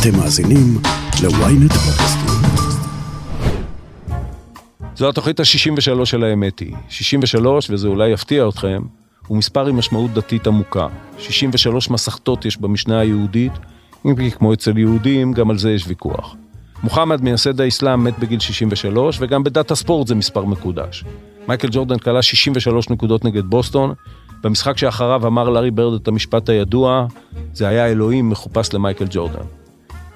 אתם מאזינים ל-ynet פודקאסטים. זו התוכנית ה-63 של האמת היא. 63, וזה אולי יפתיע אתכם, הוא מספר עם משמעות דתית עמוקה. 63 מסכתות יש במשנה היהודית, אם כי כמו אצל יהודים, גם על זה יש ויכוח. מוחמד, מייסד האסלאם, מת בגיל 63, וגם בדת הספורט זה מספר מקודש. מייקל ג'ורדן כלה 63 נקודות נגד בוסטון, במשחק שאחריו אמר לארי ברד את המשפט הידוע, זה היה אלוהים מחופש למייקל ג'ורדן.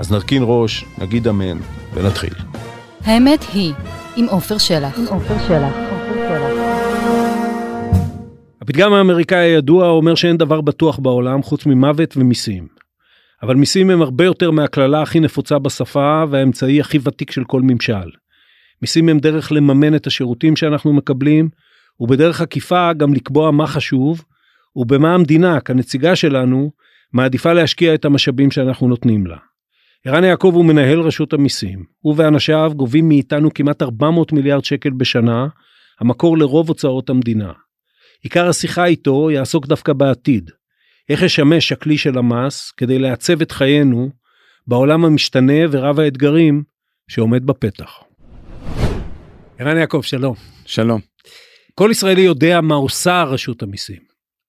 אז נרכין ראש, נגיד אמן, ונתחיל. האמת היא, עם עופר שלח. עם עופר שלח. הפתגם האמריקאי הידוע אומר שאין דבר בטוח בעולם חוץ ממוות ומיסים. אבל מיסים הם הרבה יותר מהקללה הכי נפוצה בשפה והאמצעי הכי ותיק של כל ממשל. מיסים הם דרך לממן את השירותים שאנחנו מקבלים, ובדרך עקיפה גם לקבוע מה חשוב, ובמה המדינה, כנציגה שלנו, מעדיפה להשקיע את המשאבים שאנחנו נותנים לה. ערן יעקב הוא מנהל רשות המיסים. הוא ואנשיו גובים מאיתנו כמעט 400 מיליארד שקל בשנה, המקור לרוב הוצאות המדינה. עיקר השיחה איתו יעסוק דווקא בעתיד. איך ישמש הכלי של המס כדי לעצב את חיינו בעולם המשתנה ורב האתגרים שעומד בפתח. ערן יעקב, שלום. שלום. כל ישראלי יודע מה עושה רשות המיסים.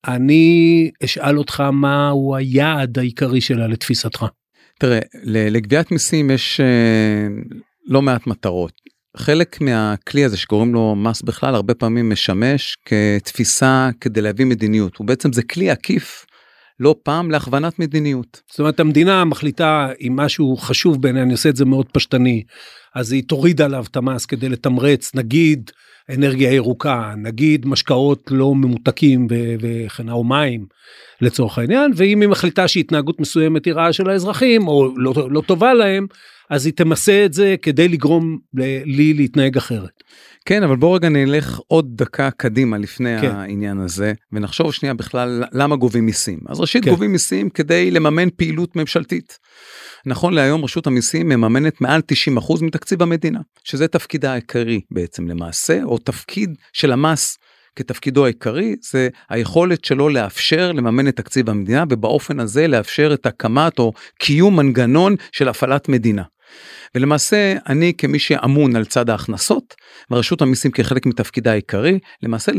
אני אשאל אותך מהו היעד העיקרי שלה לתפיסתך. תראה, לגביית מיסים יש uh, לא מעט מטרות. חלק מהכלי הזה שקוראים לו מס בכלל הרבה פעמים משמש כתפיסה כדי להביא מדיניות הוא בעצם זה כלי עקיף לא פעם להכוונת מדיניות. זאת אומרת המדינה מחליטה אם משהו חשוב בעיניי אני עושה את זה מאוד פשטני אז היא תוריד עליו את המס כדי לתמרץ נגיד אנרגיה ירוקה נגיד משקאות לא ממותקים וכן או מים לצורך העניין ואם היא מחליטה שהתנהגות מסוימת היא רעה של האזרחים או לא, לא טובה להם אז היא תמסה את זה כדי לגרום לי להתנהג אחרת. כן אבל בוא רגע נלך עוד דקה קדימה לפני כן. העניין הזה ונחשוב שנייה בכלל למה גובים מיסים אז ראשית כן. גובים מיסים כדי לממן פעילות ממשלתית. נכון להיום רשות המיסים מממנת מעל 90% מתקציב המדינה שזה תפקידה העיקרי בעצם למעשה או תפקיד של המס כתפקידו העיקרי זה היכולת שלו לאפשר לממן את תקציב המדינה ובאופן הזה לאפשר את הקמת או קיום מנגנון של הפעלת מדינה. ולמעשה אני כמי שאמון על צד ההכנסות ורשות המיסים כחלק מתפקידה העיקרי למעשה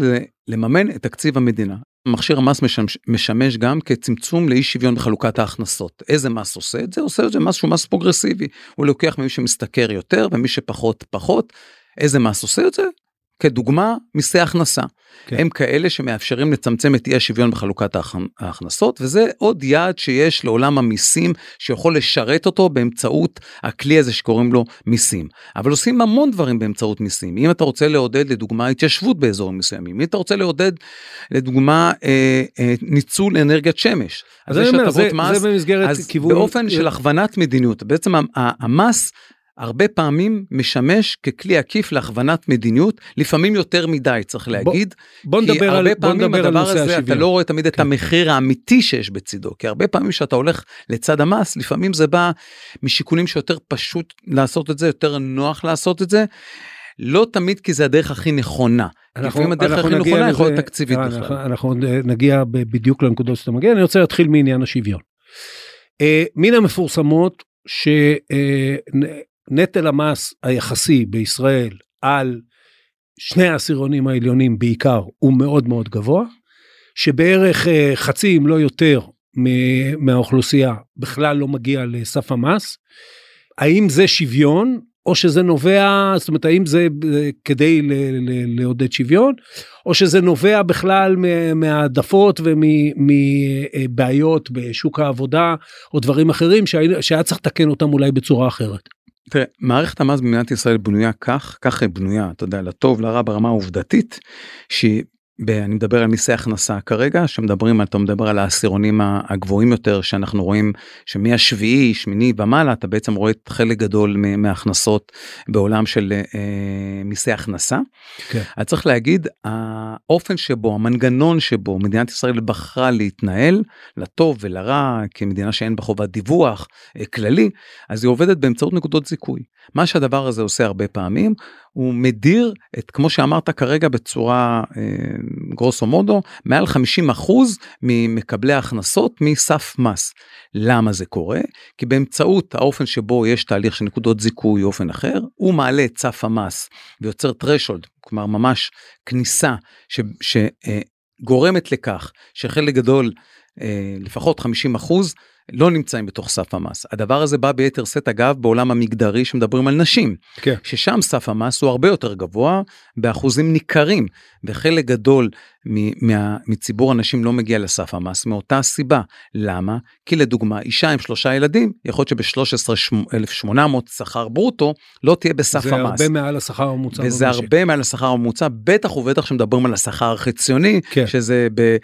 לממן את תקציב המדינה. מכשיר המס משמש, משמש גם כצמצום לאי שוויון בחלוקת ההכנסות. איזה מס עושה את זה? עושה את זה מס שהוא מס פרוגרסיבי. הוא לוקח ממי שמשתכר יותר ומי שפחות פחות. איזה מס עושה את זה? כדוגמה מיסי הכנסה. כן. הם כאלה שמאפשרים לצמצם את אי השוויון בחלוקת ההכנסות וזה עוד יעד שיש לעולם המיסים שיכול לשרת אותו באמצעות הכלי הזה שקוראים לו מיסים. אבל עושים המון דברים באמצעות מיסים. אם אתה רוצה לעודד לדוגמה התיישבות באזורים מסוימים, אם אתה רוצה לעודד לדוגמה אה, אה, ניצול אנרגיית שמש. אז יש הטבות מס, זה במסגרת אז כיוון... באופן של הכוונת מדיניות. בעצם המס הרבה פעמים משמש ככלי עקיף להכוונת מדיניות, לפעמים יותר מדי צריך להגיד. בוא, בוא נדבר על, בוא נדבר על נושא הזה, השוויון. אתה לא רואה תמיד כן. את המחיר האמיתי שיש בצידו, כי הרבה פעמים שאתה הולך לצד המס, לפעמים זה בא משיקולים שיותר פשוט לעשות את זה, יותר נוח לעשות את זה. לא תמיד כי זה הדרך הכי נכונה. אנחנו, לפעמים הדרך הכי נכונה יכול להיות תקציבית בכלל. אנחנו, אנחנו נגיע בדיוק לנקודות שאתה מגיע, אני רוצה להתחיל מעניין השוויון. אה, מן המפורסמות ש... אה, נטל המס היחסי בישראל על שני העשירונים העליונים בעיקר הוא מאוד מאוד גבוה, שבערך אה, חצי אם לא יותר מהאוכלוסייה בכלל לא מגיע לסף המס. האם זה שוויון או שזה נובע, זאת אומרת האם זה אה, כדי לעודד שוויון, או שזה נובע בכלל מהעדפות ומבעיות בשוק העבודה או דברים אחרים שהיה צריך לתקן אותם אולי בצורה אחרת. תראה, מערכת המס במדינת ישראל בנויה כך, כך היא בנויה, אתה יודע, לטוב, לרע ברמה העובדתית, שהיא אני מדבר על מיסי הכנסה כרגע שמדברים אתה מדבר על העשירונים הגבוהים יותר שאנחנו רואים שמהשביעי שמיני ומעלה אתה בעצם רואה את חלק גדול מהכנסות בעולם של אה, מיסי הכנסה. כן. אז צריך להגיד האופן שבו המנגנון שבו מדינת ישראל בחרה להתנהל לטוב ולרע כמדינה שאין בה חובת דיווח אה, כללי אז היא עובדת באמצעות נקודות זיכוי. מה שהדבר הזה עושה הרבה פעמים הוא מדיר את כמו שאמרת כרגע בצורה אה, גרוסו מודו מעל 50 אחוז ממקבלי ההכנסות מסף מס. למה זה קורה? כי באמצעות האופן שבו יש תהליך של נקודות זיכוי אופן אחר הוא מעלה את סף המס ויוצר threshold כלומר ממש כניסה שגורמת אה, לכך שחלק גדול אה, לפחות 50 אחוז לא נמצאים בתוך סף המס. הדבר הזה בא ביתר שאת אגב בעולם המגדרי שמדברים על נשים, כן. ששם סף המס הוא הרבה יותר גבוה באחוזים ניכרים, וחלק גדול מה, מציבור הנשים לא מגיע לסף המס מאותה סיבה. למה? כי לדוגמה אישה עם שלושה ילדים יכול להיות שב-13,800 שכר ברוטו לא תהיה בסף זה המס. זה הרבה מעל השכר הממוצע. וזה במשק. הרבה מעל השכר הממוצע, בטח ובטח שמדברים על השכר החציוני, כן. שזה ב...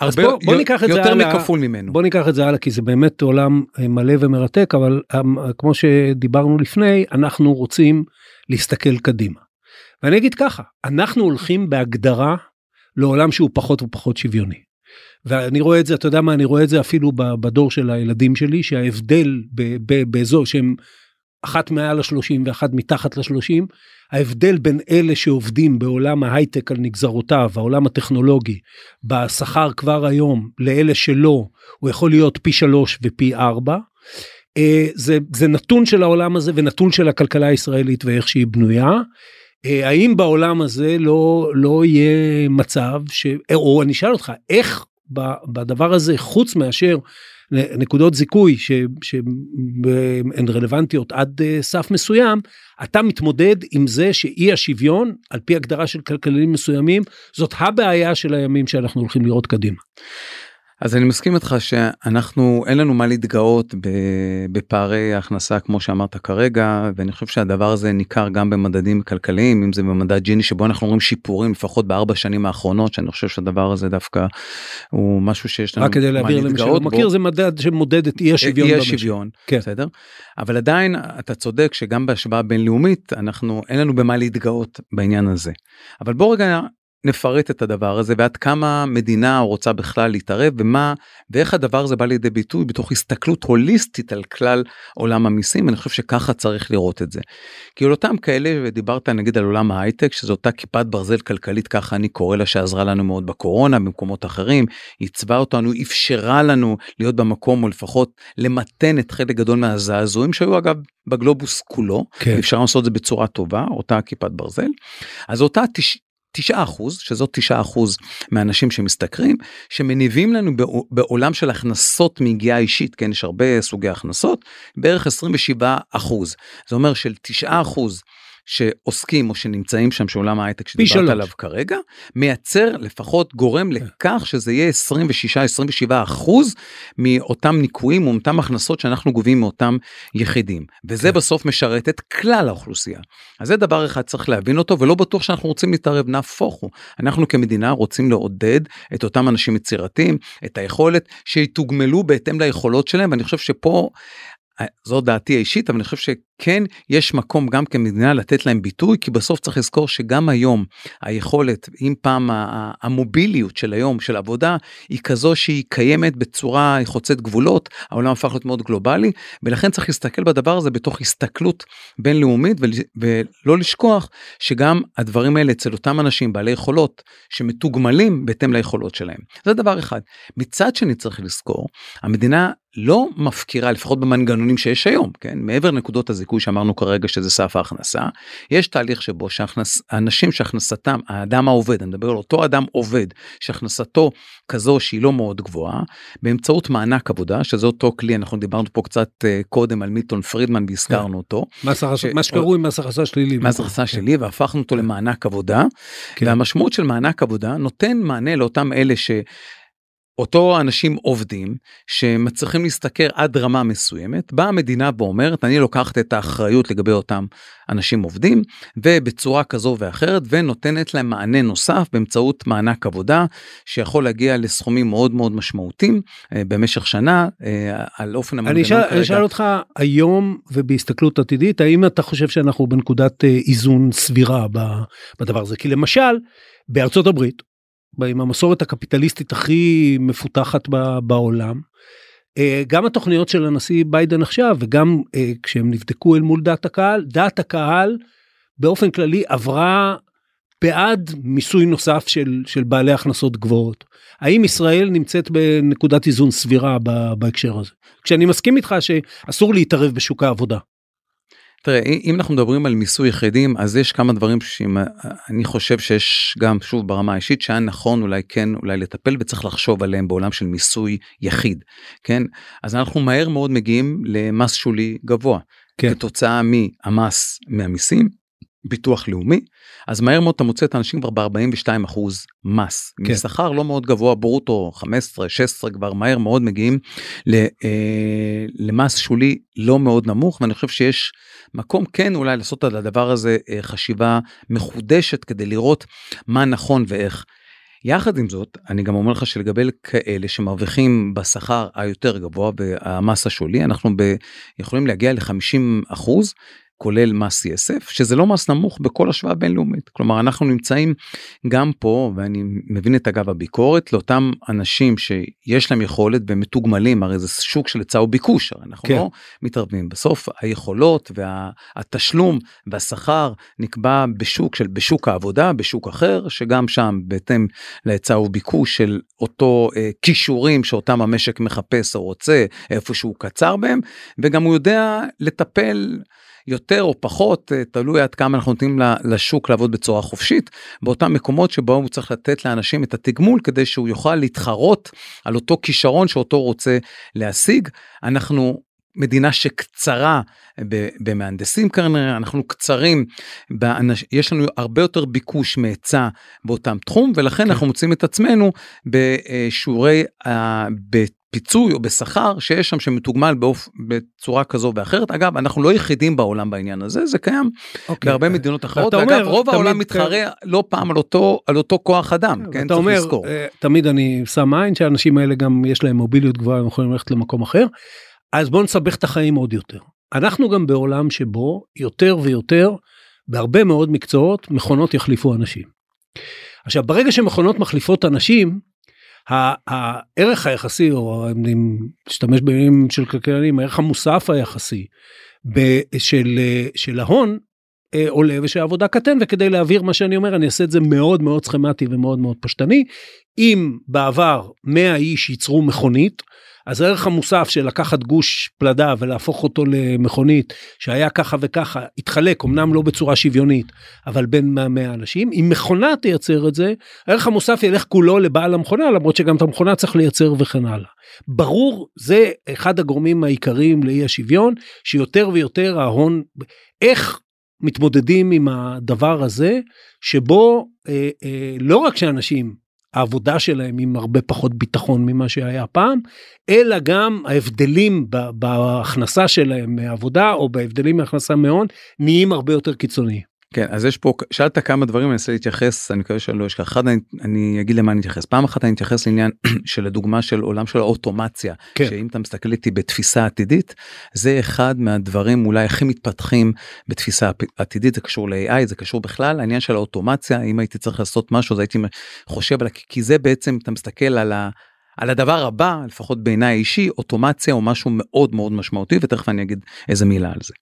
הרבה בוא, בוא ניקח את זה יותר מכפול ממנו. בוא ניקח את זה הלאה כי זה באמת עולם אה, מלא ומרתק אבל אה, כמו שדיברנו לפני אנחנו רוצים להסתכל קדימה. ואני אגיד ככה אנחנו הולכים בהגדרה לעולם שהוא פחות ופחות שוויוני. ואני רואה את זה אתה יודע מה אני רואה את זה אפילו בדור של הילדים שלי שההבדל באזור שהם אחת מעל ה-30 ואחת מתחת ל-30, ההבדל בין אלה שעובדים בעולם ההייטק על נגזרותיו, העולם הטכנולוגי, בשכר כבר היום, לאלה שלא, הוא יכול להיות פי שלוש ופי ארבע. אה, זה, זה נתון של העולם הזה ונתון של הכלכלה הישראלית ואיך שהיא בנויה. אה, האם בעולם הזה לא, לא יהיה מצב, ש... או אני אשאל אותך, איך בדבר הזה, חוץ מאשר נקודות זיכוי שהן רלוונטיות עד אה, סף מסוים, אתה מתמודד עם זה שאי השוויון, על פי הגדרה של כלכלנים מסוימים, זאת הבעיה של הימים שאנחנו הולכים לראות קדימה. אז אני מסכים איתך שאנחנו אין לנו מה להתגאות בפערי ההכנסה כמו שאמרת כרגע ואני חושב שהדבר הזה ניכר גם במדדים כלכליים אם זה במדד ג'יני שבו אנחנו רואים שיפורים לפחות בארבע שנים האחרונות שאני חושב שהדבר הזה דווקא הוא משהו שיש לנו רק כדי להעביר למי שלא מכיר זה מדד שמודד את אי השוויון. אי השוויון כן. בסדר אבל עדיין אתה צודק שגם בהשוואה בינלאומית אנחנו אין לנו במה להתגאות בעניין הזה אבל בוא רגע נפרט את הדבר הזה ועד כמה מדינה רוצה בכלל להתערב ומה ואיך הדבר הזה בא לידי ביטוי בתוך הסתכלות הוליסטית על כלל עולם המיסים אני חושב שככה צריך לראות את זה. כי על אותם כאלה ודיברת נגיד על עולם ההייטק שזו אותה כיפת ברזל כלכלית ככה אני קורא לה שעזרה לנו מאוד בקורונה במקומות אחרים עיצבה אותנו אפשרה לנו להיות במקום או לפחות למתן את חלק גדול מהזעזועים שהיו אגב בגלובוס כולו כן. אפשר לעשות את זה בצורה טובה אותה כיפת ברזל אז אותה 9 אחוז שזאת 9 אחוז מהאנשים שמשתכרים שמניבים לנו בעולם של הכנסות מיגיעה אישית כן יש הרבה סוגי הכנסות בערך 27 אחוז. זה אומר של 9 אחוז שעוסקים או שנמצאים שם שעולם ההייטק שדיברת עליו כרגע מייצר לפחות גורם כן. לכך שזה יהיה 26-27 אחוז מאותם ניקויים מאותם הכנסות שאנחנו גובים מאותם יחידים וזה כן. בסוף משרת את כלל האוכלוסייה. אז זה דבר אחד צריך להבין אותו ולא בטוח שאנחנו רוצים להתערב נהפוך הוא אנחנו כמדינה רוצים לעודד את אותם אנשים יצירתיים את היכולת שיתוגמלו בהתאם ליכולות שלהם ואני חושב שפה זו דעתי האישית אבל אני חושב שכן יש מקום גם כמדינה לתת להם ביטוי כי בסוף צריך לזכור שגם היום היכולת אם פעם המוביליות של היום של עבודה היא כזו שהיא קיימת בצורה חוצת גבולות העולם הפך להיות מאוד גלובלי ולכן צריך להסתכל בדבר הזה בתוך הסתכלות בינלאומית ולא לשכוח שגם הדברים האלה אצל אותם אנשים בעלי יכולות שמתוגמלים בהתאם ליכולות שלהם. זה דבר אחד. מצד שני צריך לזכור המדינה לא מפקירה לפחות במנגנונים שיש היום כן מעבר לנקודות הזיכוי שאמרנו כרגע שזה סף ההכנסה יש תהליך שבו שאנשים שהכנסתם האדם העובד אני מדבר על אותו אדם עובד שהכנסתו כזו שהיא לא מאוד גבוהה באמצעות מענק עבודה שזה אותו כלי אנחנו דיברנו פה קצת uh, קודם על מיטון פרידמן והזכרנו כן. אותו מה שקרוי מס הכנסה שלילי מס הכנסה כן. שלילי והפכנו אותו למענק עבודה כן. והמשמעות של מענק עבודה נותן מענה לאותם אלה ש. אותו אנשים עובדים שמצליחים להשתכר עד רמה מסוימת באה המדינה ואומרת אני לוקחת את האחריות לגבי אותם אנשים עובדים ובצורה כזו ואחרת ונותנת להם מענה נוסף באמצעות מענק עבודה שיכול להגיע לסכומים מאוד מאוד משמעותיים אה, במשך שנה אה, על אופן המנגנון כרגע. אני אשאל אותך היום ובהסתכלות עתידית האם אתה חושב שאנחנו בנקודת אה, איזון סבירה בדבר הזה כי למשל בארצות הברית עם המסורת הקפיטליסטית הכי מפותחת בעולם. אה, גם התוכניות של הנשיא ביידן עכשיו וגם אה, כשהם נבדקו אל מול דעת הקהל, דעת הקהל באופן כללי עברה בעד מיסוי נוסף של, של בעלי הכנסות גבוהות. האם ישראל נמצאת בנקודת איזון סבירה בהקשר הזה? כשאני מסכים איתך שאסור להתערב בשוק העבודה. תראה, אם אנחנו מדברים על מיסוי יחידים, אז יש כמה דברים שאני חושב שיש גם, שוב, ברמה האישית, שהיה נכון אולי כן, אולי לטפל וצריך לחשוב עליהם בעולם של מיסוי יחיד, כן? אז אנחנו מהר מאוד מגיעים למס שולי גבוה. כן. כתוצאה מהמס מהמיסים, ביטוח לאומי, אז מהר מאוד אתה מוצא את האנשים כבר ב-42 אחוז מס. כן. משכר לא מאוד גבוה, ברוטו 15, 16 כבר מהר מאוד מגיעים אה, למס שולי לא מאוד נמוך, ואני חושב שיש מקום כן אולי לעשות על הדבר הזה אה, חשיבה מחודשת כדי לראות מה נכון ואיך. יחד עם זאת, אני גם אומר לך שלגבי כאלה שמרוויחים בשכר היותר גבוה במס השולי, אנחנו ב, יכולים להגיע ל-50 אחוז כולל מס יסף שזה לא מס נמוך בכל השוואה בינלאומית כלומר אנחנו נמצאים גם פה ואני מבין את אגב הביקורת לאותם אנשים שיש להם יכולת ומתוגמלים הרי זה שוק של היצע וביקוש הרי אנחנו כן. לא מתערבים בסוף היכולות והתשלום והשכר נקבע בשוק של בשוק העבודה בשוק אחר שגם שם בהתאם להיצע וביקוש של אותו אה, כישורים שאותם המשק מחפש או רוצה איפה שהוא קצר בהם וגם הוא יודע לטפל. יותר או פחות, אה, תלוי עד כמה אנחנו נותנים לשוק לעבוד בצורה חופשית, באותם מקומות שבו הוא צריך לתת לאנשים את התגמול כדי שהוא יוכל להתחרות על אותו כישרון שאותו רוצה להשיג. אנחנו מדינה שקצרה במהנדסים כנראה, אנחנו קצרים, באנש, יש לנו הרבה יותר ביקוש מהיצע באותם תחום, ולכן כן. אנחנו מוצאים את עצמנו בשיעורי, פיצוי או בשכר שיש שם שמתוגמל באופ... בצורה כזו ואחרת. אגב, אנחנו לא יחידים בעולם בעניין הזה, זה קיים okay. אוקיי. בהרבה מדינות אחרות. ואגב, אומר, רוב העולם מתחרה לא פעם על אותו, על אותו כוח אדם, כן, אתה אומר, לזכור. אה, תמיד אני שם עין שהאנשים האלה גם יש להם מוביליות גבוהה, הם יכולים ללכת למקום אחר. אז בואו נסבך את החיים עוד יותר. אנחנו גם בעולם שבו יותר ויותר, בהרבה מאוד מקצועות, מכונות יחליפו אנשים. עכשיו, ברגע שמכונות מחליפות אנשים, הערך היחסי, או אני משתמש במילים של כלכלנים, הערך המוסף היחסי של, של ההון אה, עולה ושהעבודה קטן וכדי להעביר מה שאני אומר אני אעשה את זה מאוד מאוד סכמטי ומאוד מאוד פשטני. אם בעבר 100 איש ייצרו מכונית אז הערך המוסף של לקחת גוש פלדה ולהפוך אותו למכונית שהיה ככה וככה התחלק אמנם לא בצורה שוויונית אבל בין 100 אנשים אם מכונה תייצר את זה הערך המוסף ילך כולו לבעל המכונה למרות שגם את המכונה צריך לייצר וכן הלאה. ברור זה אחד הגורמים העיקריים לאי השוויון שיותר ויותר ההון איך מתמודדים עם הדבר הזה שבו אה, אה, לא רק שאנשים העבודה שלהם עם הרבה פחות ביטחון ממה שהיה פעם, אלא גם ההבדלים בהכנסה שלהם מעבודה או בהבדלים מהכנסה מהון נהיים הרבה יותר קיצוניים. כן אז יש פה שאלת כמה דברים אני אנסה להתייחס אני מקווה שאני לא אשכח אחד אני, אני אגיד למה אני אתייחס פעם אחת אני אתייחס לעניין של הדוגמה של עולם של האוטומציה כן. שאם אתה מסתכל איתי בתפיסה עתידית זה אחד מהדברים אולי הכי מתפתחים בתפיסה עתידית זה קשור ל-AI זה קשור בכלל העניין של האוטומציה אם הייתי צריך לעשות משהו אז הייתי חושב על כי זה בעצם אתה מסתכל על ה... על הדבר הבא לפחות בעיניי האישי אוטומציה או משהו מאוד מאוד משמעותי ותכף אני אגיד איזה מילה על זה.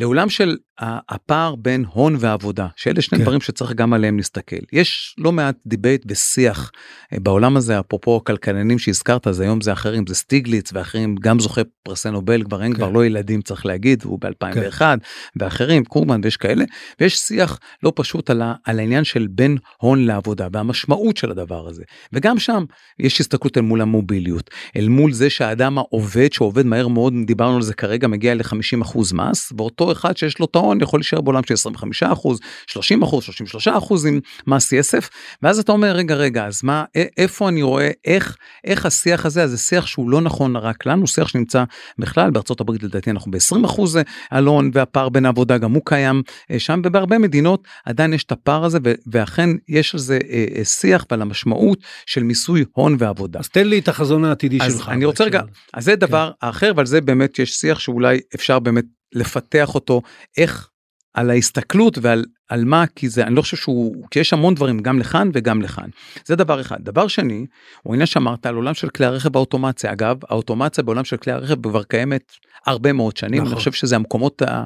לעולם של הפער בין הון ועבודה שאלה שני כן. דברים שצריך גם עליהם להסתכל יש לא מעט debate ושיח אה, בעולם הזה אפרופו הכלכלנים שהזכרת אז היום זה אחרים זה סטיגליץ ואחרים גם זוכה פרסי נובל כבר אין כן. כבר לא ילדים צריך להגיד הוא ב2001 כן. ואחרים קרוגמן ויש כאלה ויש שיח לא פשוט על, ה, על העניין של בין הון לעבודה והמשמעות של הדבר הזה וגם שם יש הסתכלות אל מול המוביליות אל מול זה שהאדם העובד שעובד מהר מאוד דיברנו על זה כרגע מגיע ל-50% מס ואותו אחד שיש לו את ההון יכול להישאר בעולם של 25 אחוז 30 אחוז 33 אחוז עם מס יסף ואז אתה אומר רגע רגע אז מה איפה אני רואה איך איך השיח הזה זה שיח שהוא לא נכון רק לנו שיח שנמצא בכלל בארצות הברית לדעתי אנחנו ב-20 אחוז על הון והפער בין העבודה גם הוא קיים אה, שם ובהרבה מדינות עדיין יש את הפער הזה ואכן יש על זה אה, אה, שיח ועל המשמעות של מיסוי הון ועבודה. אז תן לי את החזון העתידי אז שלך. אני רוצה רגע אז זה דבר כן. אחר ועל זה באמת יש שיח שאולי אפשר באמת לפתח אותו איך על ההסתכלות ועל על מה כי זה אני לא חושב שהוא כי יש המון דברים גם לכאן וגם לכאן. זה דבר אחד. דבר שני הוא עניין שאמרת על עולם של כלי הרכב באוטומציה. אגב האוטומציה בעולם של כלי הרכב כבר קיימת הרבה מאוד שנים. נכון. אני חושב שזה המקומות ה...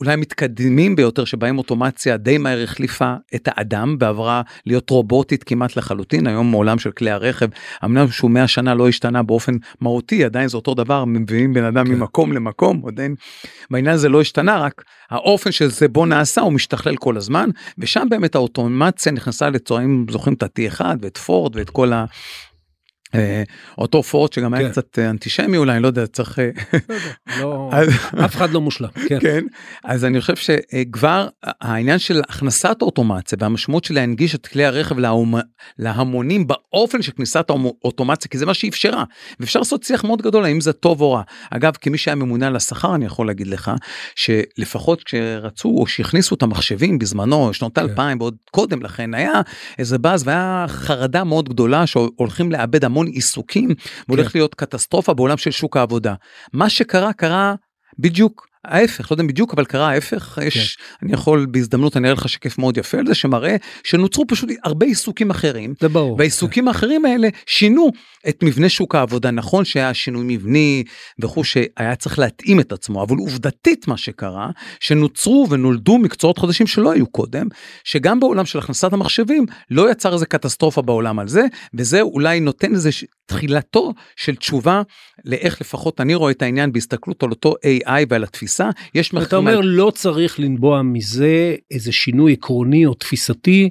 אולי המתקדמים ביותר שבהם אוטומציה די מהר החליפה את האדם ועברה להיות רובוטית כמעט לחלוטין. היום מעולם של כלי הרכב אמנם שהוא 100 שנה לא השתנה באופן מהותי עדיין זה אותו דבר מביאים בן אדם כן. ממקום למקום עדיין בעניין הזה לא השתנה רק האופן שזה בו נעשה הוא משתכלל כל הזמן ושם באמת האוטומציה נכנסה לצורה אם זוכרים את ה-T1 ואת פורד ואת כל ה... אה, אותו פורט שגם היה כן. קצת אנטישמי אולי לא יודע צריך אה, לא, אף אחד לא מושלם כן. כן אז אני חושב שכבר העניין של הכנסת האוטומציה והמשמעות של להנגיש את כלי הרכב להמונים באופן של כניסת האוטומציה כי זה מה שאפשרה ואפשר לעשות שיח מאוד גדול האם זה טוב או רע אגב כמי שהיה ממונה על השכר אני יכול להגיד לך שלפחות כשרצו או שהכניסו את המחשבים בזמנו שנות 2000 כן. ועוד קודם לכן היה איזה באז והיה חרדה מאוד גדולה שהולכים לאבד המון המון עיסוקים והולך כן. להיות קטסטרופה בעולם של שוק העבודה. מה שקרה קרה בדיוק ההפך, לא יודע בדיוק, אבל קרה ההפך, יש, כן. אני יכול בהזדמנות, אני אראה לך שקף מאוד יפה על זה, שמראה שנוצרו פשוט הרבה עיסוקים אחרים. זה ברור. והעיסוקים כן. האחרים האלה שינו את מבנה שוק העבודה. נכון שהיה שינוי מבני וכו', שהיה צריך להתאים את עצמו, אבל עובדתית מה שקרה, שנוצרו ונולדו מקצועות חדשים שלא היו קודם, שגם בעולם של הכנסת המחשבים לא יצר איזה קטסטרופה בעולם על זה, וזה אולי נותן איזה תחילתו של תשובה לאיך לפחות אני רואה את העניין בהסתכלות על אותו AI ועל התפיסה. יש מחקרים... אתה אומר לא צריך לנבוע מזה איזה שינוי עקרוני או תפיסתי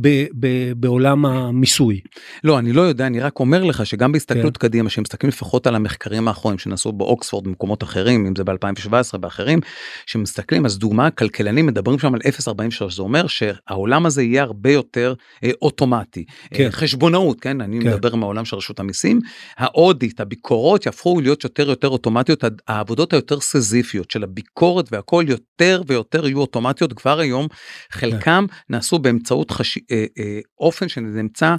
ב, ב, בעולם המיסוי. לא, אני לא יודע, אני רק אומר לך שגם בהסתכלות כן. קדימה, שמסתכלים לפחות על המחקרים האחרונים שנעשו באוקספורד במקומות אחרים, אם זה ב-2017 ואחרים, שמסתכלים, אז דוגמה, כלכלנים מדברים שם על 0.43, זה אומר שהעולם הזה יהיה הרבה יותר אה, אוטומטי. כן. אה, חשבונאות, כן, אני כן. מדבר מהעולם של רשות המיסים, האודיט, הביקורות יהפכו להיות יותר יותר אוטומטיות, העבודות היותר סזיפיות של הביקורת והכל יותר ויותר יהיו אוטומטיות כבר היום, חלקם כן. נעשו באמצעות חש... אה, אה, אופן שנמצא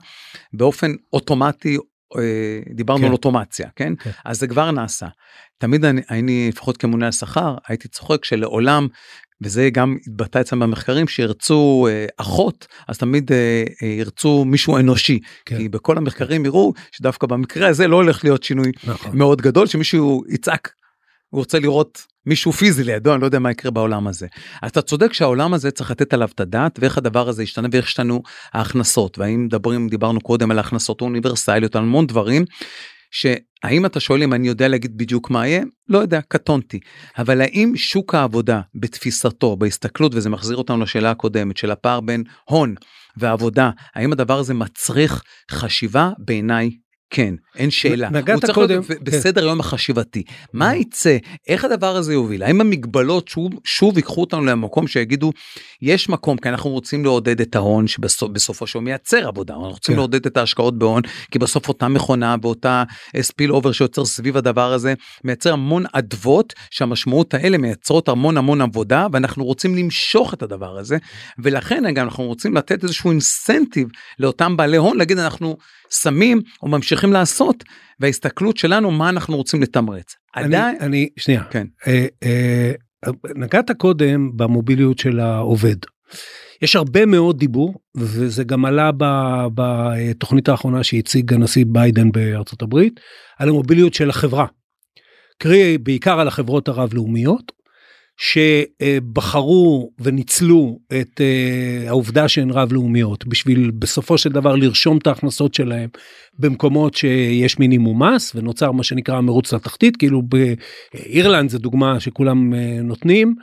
באופן אוטומטי אה, דיברנו כן. על אוטומציה כן? כן אז זה כבר נעשה תמיד אני, אני לפחות כמונה השכר הייתי צוחק שלעולם וזה גם התבטא אצלם במחקרים שירצו אה, אחות אז תמיד אה, אה, ירצו מישהו אנושי כן. כי בכל המחקרים יראו שדווקא במקרה הזה לא הולך להיות שינוי נכון. מאוד גדול שמישהו יצעק הוא רוצה לראות מישהו פיזי לידו, אני לא יודע מה יקרה בעולם הזה. אתה צודק שהעולם הזה צריך לתת עליו את הדעת ואיך הדבר הזה ישתנה ואיך השתנו ההכנסות והאם מדברים דיברנו קודם על ההכנסות האוניברסליות על המון דברים. שהאם אתה שואל אם אני יודע להגיד בדיוק מה יהיה? לא יודע, קטונתי. אבל האם שוק העבודה בתפיסתו, בהסתכלות, וזה מחזיר אותנו לשאלה הקודמת, של הפער בין הון ועבודה, האם הדבר הזה מצריך חשיבה? בעיניי כן, אין שאלה. נגעת הוא צריך קודם. כן. בסדר יום החשיבתי. מה יצא? איך הדבר הזה יוביל? האם המגבלות שוב, שוב ייקחו אותנו למקום שיגידו, יש מקום, כי אנחנו רוצים לעודד את ההון שבסופו של מייצר עבודה, אנחנו רוצים כן. לעודד את ההשקעות בהון, כי בסוף אותה מכונה ואותה spillover שיוצר סביב הדבר הזה, מייצר המון אדוות שהמשמעות האלה מייצרות המון המון עבודה, ואנחנו רוצים למשוך את הדבר הזה, ולכן גם אנחנו רוצים לתת איזשהו incentive לאותם בעלי הון, להגיד אנחנו שמים או ממשיכים לעשות וההסתכלות שלנו מה אנחנו רוצים לתמרץ. אני, עדיין אני שנייה כן אה, אה, נגעת קודם במוביליות של העובד. יש הרבה מאוד דיבור וזה גם עלה בתוכנית האחרונה שהציג הנשיא ביידן בארצות הברית על המוביליות של החברה. קרי בעיקר על החברות הרב לאומיות שבחרו וניצלו את uh, העובדה שהן רב לאומיות בשביל בסופו של דבר לרשום את ההכנסות שלהם במקומות שיש מינימום מס ונוצר מה שנקרא מרוץ לתחתית כאילו באירלנד זה דוגמה שכולם uh, נותנים.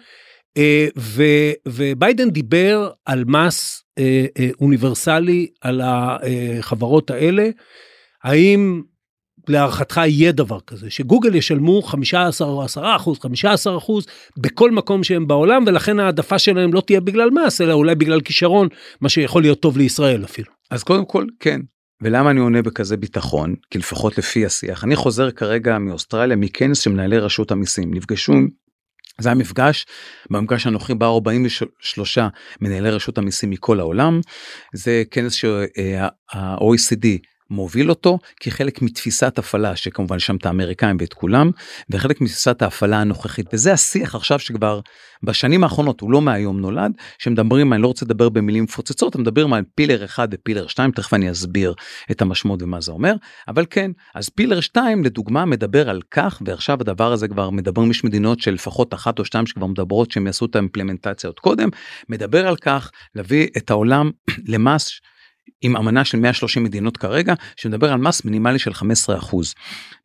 uh, ו, וביידן דיבר על מס אוניברסלי על החברות האלה. האם להערכתך יהיה דבר כזה, שגוגל ישלמו 15 או 10 אחוז, 15 אחוז בכל מקום שהם בעולם, ולכן העדפה שלהם לא תהיה בגלל מס, אלא אולי בגלל כישרון, מה שיכול להיות טוב לישראל אפילו. אז קודם כל, כן. ולמה אני עונה בכזה ביטחון? כי לפחות לפי השיח. אני חוזר כרגע מאוסטרליה, מכנס של מנהלי רשות המיסים. נפגשו זה המפגש, במפגש הנוכחי באו 43 מנהלי רשות המיסים מכל העולם. זה כנס שה-OECD מוביל אותו כחלק מתפיסת הפעלה שכמובן שם את האמריקאים ואת כולם וחלק מתפיסת ההפעלה הנוכחית וזה השיח עכשיו שכבר בשנים האחרונות הוא לא מהיום נולד שמדברים אני לא רוצה לדבר במילים מפוצצות מדברים על פילר אחד ופילר 2 תכף אני אסביר את המשמעות ומה זה אומר אבל כן אז פילר 2 לדוגמה מדבר על כך ועכשיו הדבר הזה כבר מדברים יש מדינות של לפחות אחת או שתיים שכבר מדברות שהם יעשו את האימפלמנטציה עוד קודם מדבר על כך להביא את העולם למס. עם אמנה של 130 מדינות כרגע שמדבר על מס מינימלי של 15 אחוז.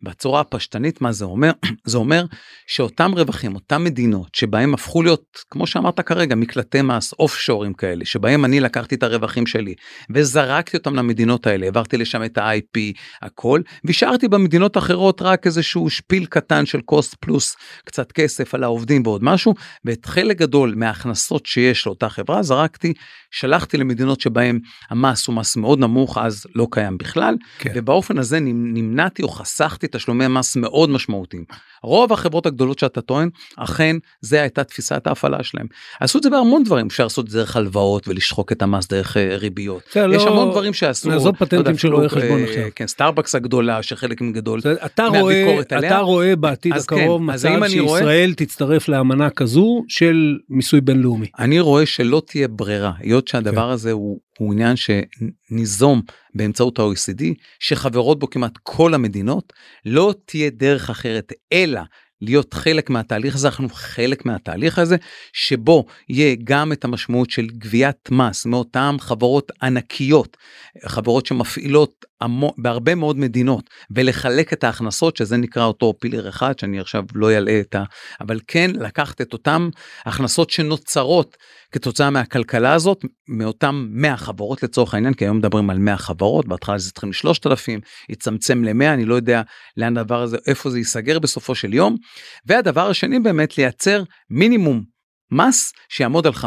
בצורה הפשטנית מה זה אומר זה אומר שאותם רווחים אותם מדינות שבהם הפכו להיות כמו שאמרת כרגע מקלטי מס אוף שורים כאלה שבהם אני לקחתי את הרווחים שלי וזרקתי אותם למדינות האלה העברתי לשם את ה-IP הכל והשארתי במדינות אחרות רק איזשהו שפיל קטן של קוסט פלוס קצת כסף על העובדים ועוד משהו ואת חלק גדול מההכנסות שיש לאותה חברה זרקתי שלחתי למדינות שבהם המס הוא מס מאוד נמוך אז לא קיים בכלל כן. ובאופן הזה נמנעתי או חסכתי תשלומי מס מאוד משמעותיים. רוב החברות הגדולות שאתה טוען אכן זה הייתה תפיסת ההפעלה שלהם. עשו את זה בהמון דברים אפשר לעשות את זה דרך הלוואות ולשחוק את המס דרך אה, ריביות. יש לא... המון דברים שעשו. נעזוב פטנטים של רואי חשבון עכשיו. כן סטארבקס הגדולה שחלק מגדול. אתה רואה אתה רואה בעתיד הקרוב כן, מצב שישראל רואה... תצטרף לאמנה כזו של מיסוי בינלאומי. אני רואה שלא תהיה ברירה היות שהדבר כן. הזה הוא הוא עניין שניזום באמצעות ה-OECD, שחברות בו כמעט כל המדינות, לא תהיה דרך אחרת אלא להיות חלק מהתהליך הזה, אנחנו חלק מהתהליך הזה, שבו יהיה גם את המשמעות של גביית מס מאותן חברות ענקיות, חברות שמפעילות המו, בהרבה מאוד מדינות, ולחלק את ההכנסות, שזה נקרא אותו פילר אחד, שאני עכשיו לא אלאה את ה... אבל כן לקחת את אותן הכנסות שנוצרות כתוצאה מהכלכלה הזאת, מאותם 100 חברות לצורך העניין, כי היום מדברים על 100 חברות, בהתחלה זה התחיל מ-3,000, יצמצם ל-100, אני לא יודע לאן הדבר הזה, איפה זה ייסגר בסופו של יום. והדבר השני באמת לייצר מינימום מס שיעמוד על 15%.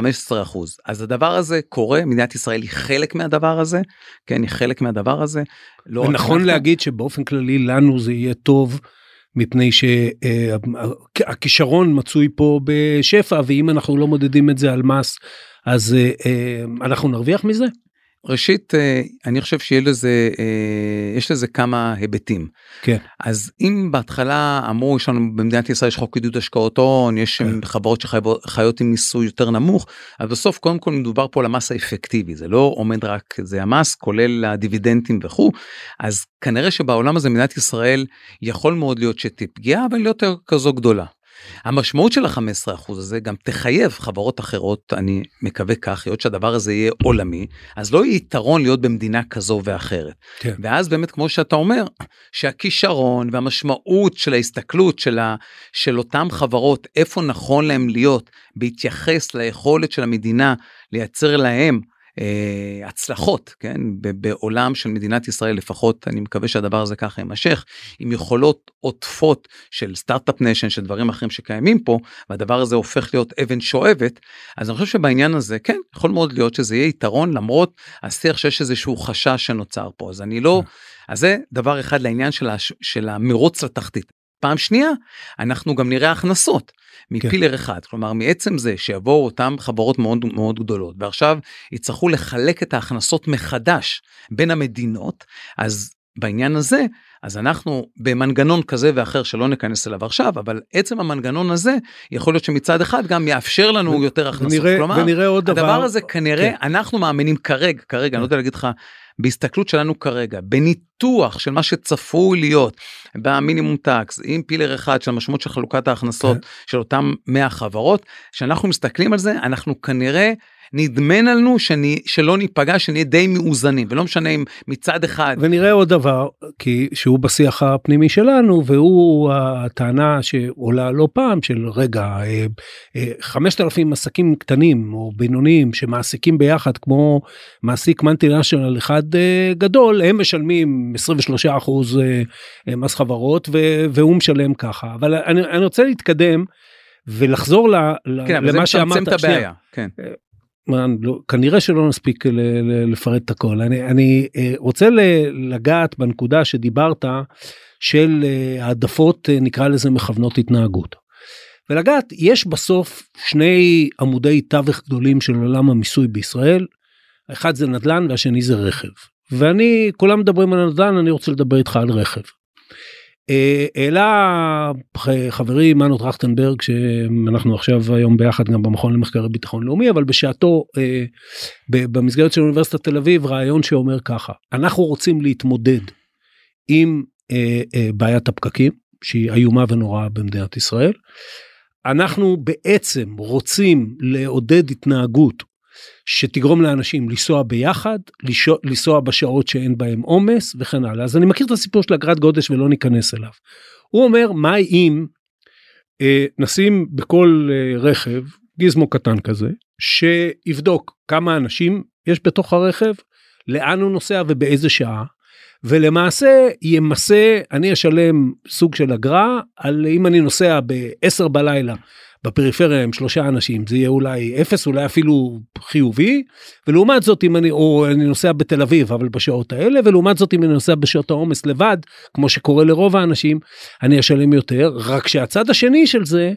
אז הדבר הזה קורה, מדינת ישראל היא חלק מהדבר הזה, כן, היא חלק מהדבר הזה. לא ונכון אנחנו... להגיד שבאופן כללי לנו זה יהיה טוב. מפני שהכישרון מצוי פה בשפע ואם אנחנו לא מודדים את זה על מס אז אה, אה, אנחנו נרוויח מזה. ראשית אה, אני חושב שיהיה לזה אה, יש לזה כמה היבטים. כן. אז אם בהתחלה אמרו יש לנו במדינת ישראל יש חוק עידוד השקעות הון יש כן. חברות שחיות עם מיסוי יותר נמוך אז בסוף קודם כל מדובר פה על המס האפקטיבי זה לא עומד רק זה המס כולל הדיבידנדים וכו' אז כנראה שבעולם הזה מדינת ישראל יכול מאוד להיות שתהיה פגיעה אבל לא יותר כזו גדולה. המשמעות של ה-15% הזה גם תחייב חברות אחרות, אני מקווה כך, היות שהדבר הזה יהיה עולמי, אז לא יהיה יתרון להיות במדינה כזו ואחרת. כן. ואז באמת, כמו שאתה אומר, שהכישרון והמשמעות של ההסתכלות של, ה, של אותן חברות, איפה נכון להם להיות, בהתייחס ליכולת של המדינה לייצר להם אה, הצלחות כן? בעולם של מדינת ישראל לפחות אני מקווה שהדבר הזה ככה יימשך עם יכולות עוטפות של start-up nation של דברים אחרים שקיימים פה והדבר הזה הופך להיות אבן שואבת אז אני חושב שבעניין הזה כן יכול מאוד להיות שזה יהיה יתרון למרות השיח שיש איזשהו חשש שנוצר פה. אז אני לא אז זה דבר אחד לעניין של, הש, של המרוץ לתחתית. פעם שנייה אנחנו גם נראה הכנסות מפילר כן. אחד כלומר מעצם זה שיבואו אותם חברות מאוד מאוד גדולות ועכשיו יצטרכו לחלק את ההכנסות מחדש בין המדינות אז בעניין הזה אז אנחנו במנגנון כזה ואחר שלא ניכנס אליו עכשיו אבל עצם המנגנון הזה יכול להיות שמצד אחד גם יאפשר לנו ו- יותר הכנסות ונראה, כלומר ונראה עוד הדבר דבר הזה כנראה כן. אנחנו מאמינים כרגע כרגע כן. אני לא יודע להגיד לך בהסתכלות שלנו כרגע, בניתוח של מה שצפוי להיות במינימום טקס, עם פילר אחד של המשמעות של חלוקת ההכנסות כן. של אותם 100 חברות, כשאנחנו מסתכלים על זה, אנחנו כנראה נדמה לנו שאני שלא ניפגע שנהיה די מאוזנים ולא משנה אם מצד אחד ונראה עוד דבר כי שהוא בשיח הפנימי שלנו והוא הטענה שעולה לא פעם של רגע 5,000 אה, אה, עסקים קטנים או בינוניים שמעסיקים ביחד כמו מעסיק מנטי נשיונל אחד אה, גדול הם משלמים 23 אחוז מס חברות והוא משלם ככה אבל אני, אני רוצה להתקדם. ולחזור ל, כן, למה שאמרת, שנייה, כן. לא, כנראה שלא נספיק לפרט את הכל אני אני אה, רוצה לגעת בנקודה שדיברת של אה, העדפות אה, נקרא לזה מכוונות התנהגות. ולגעת יש בסוף שני עמודי תווך גדולים של עולם המיסוי בישראל. אחד זה נדל"ן והשני זה רכב. ואני כולם מדברים על נדל"ן אני רוצה לדבר איתך על רכב. אה, העלה חברי מנו טרכטנברג שאנחנו עכשיו היום ביחד גם במכון למחקרי ביטחון לאומי אבל בשעתו אה, במסגרת של אוניברסיטת תל אביב רעיון שאומר ככה אנחנו רוצים להתמודד עם אה, בעיית הפקקים שהיא איומה ונוראה במדינת ישראל. אנחנו בעצם רוצים לעודד התנהגות שתגרום לאנשים לנסוע ביחד, לנסוע בשעות שאין בהם עומס וכן הלאה. אז אני מכיר את הסיפור של אגרת גודש ולא ניכנס אליו. הוא אומר מה אם אה, נשים בכל אה, רכב גיזמו קטן כזה שיבדוק כמה אנשים יש בתוך הרכב, לאן הוא נוסע ובאיזה שעה. ולמעשה ימסה אני אשלם סוג של אגרה על אם אני נוסע ב-10 בלילה בפריפריה עם שלושה אנשים זה יהיה אולי אפס אולי אפילו חיובי ולעומת זאת אם אני או אני נוסע בתל אביב אבל בשעות האלה ולעומת זאת אם אני נוסע בשעות העומס לבד כמו שקורה לרוב האנשים אני אשלם יותר רק שהצד השני של זה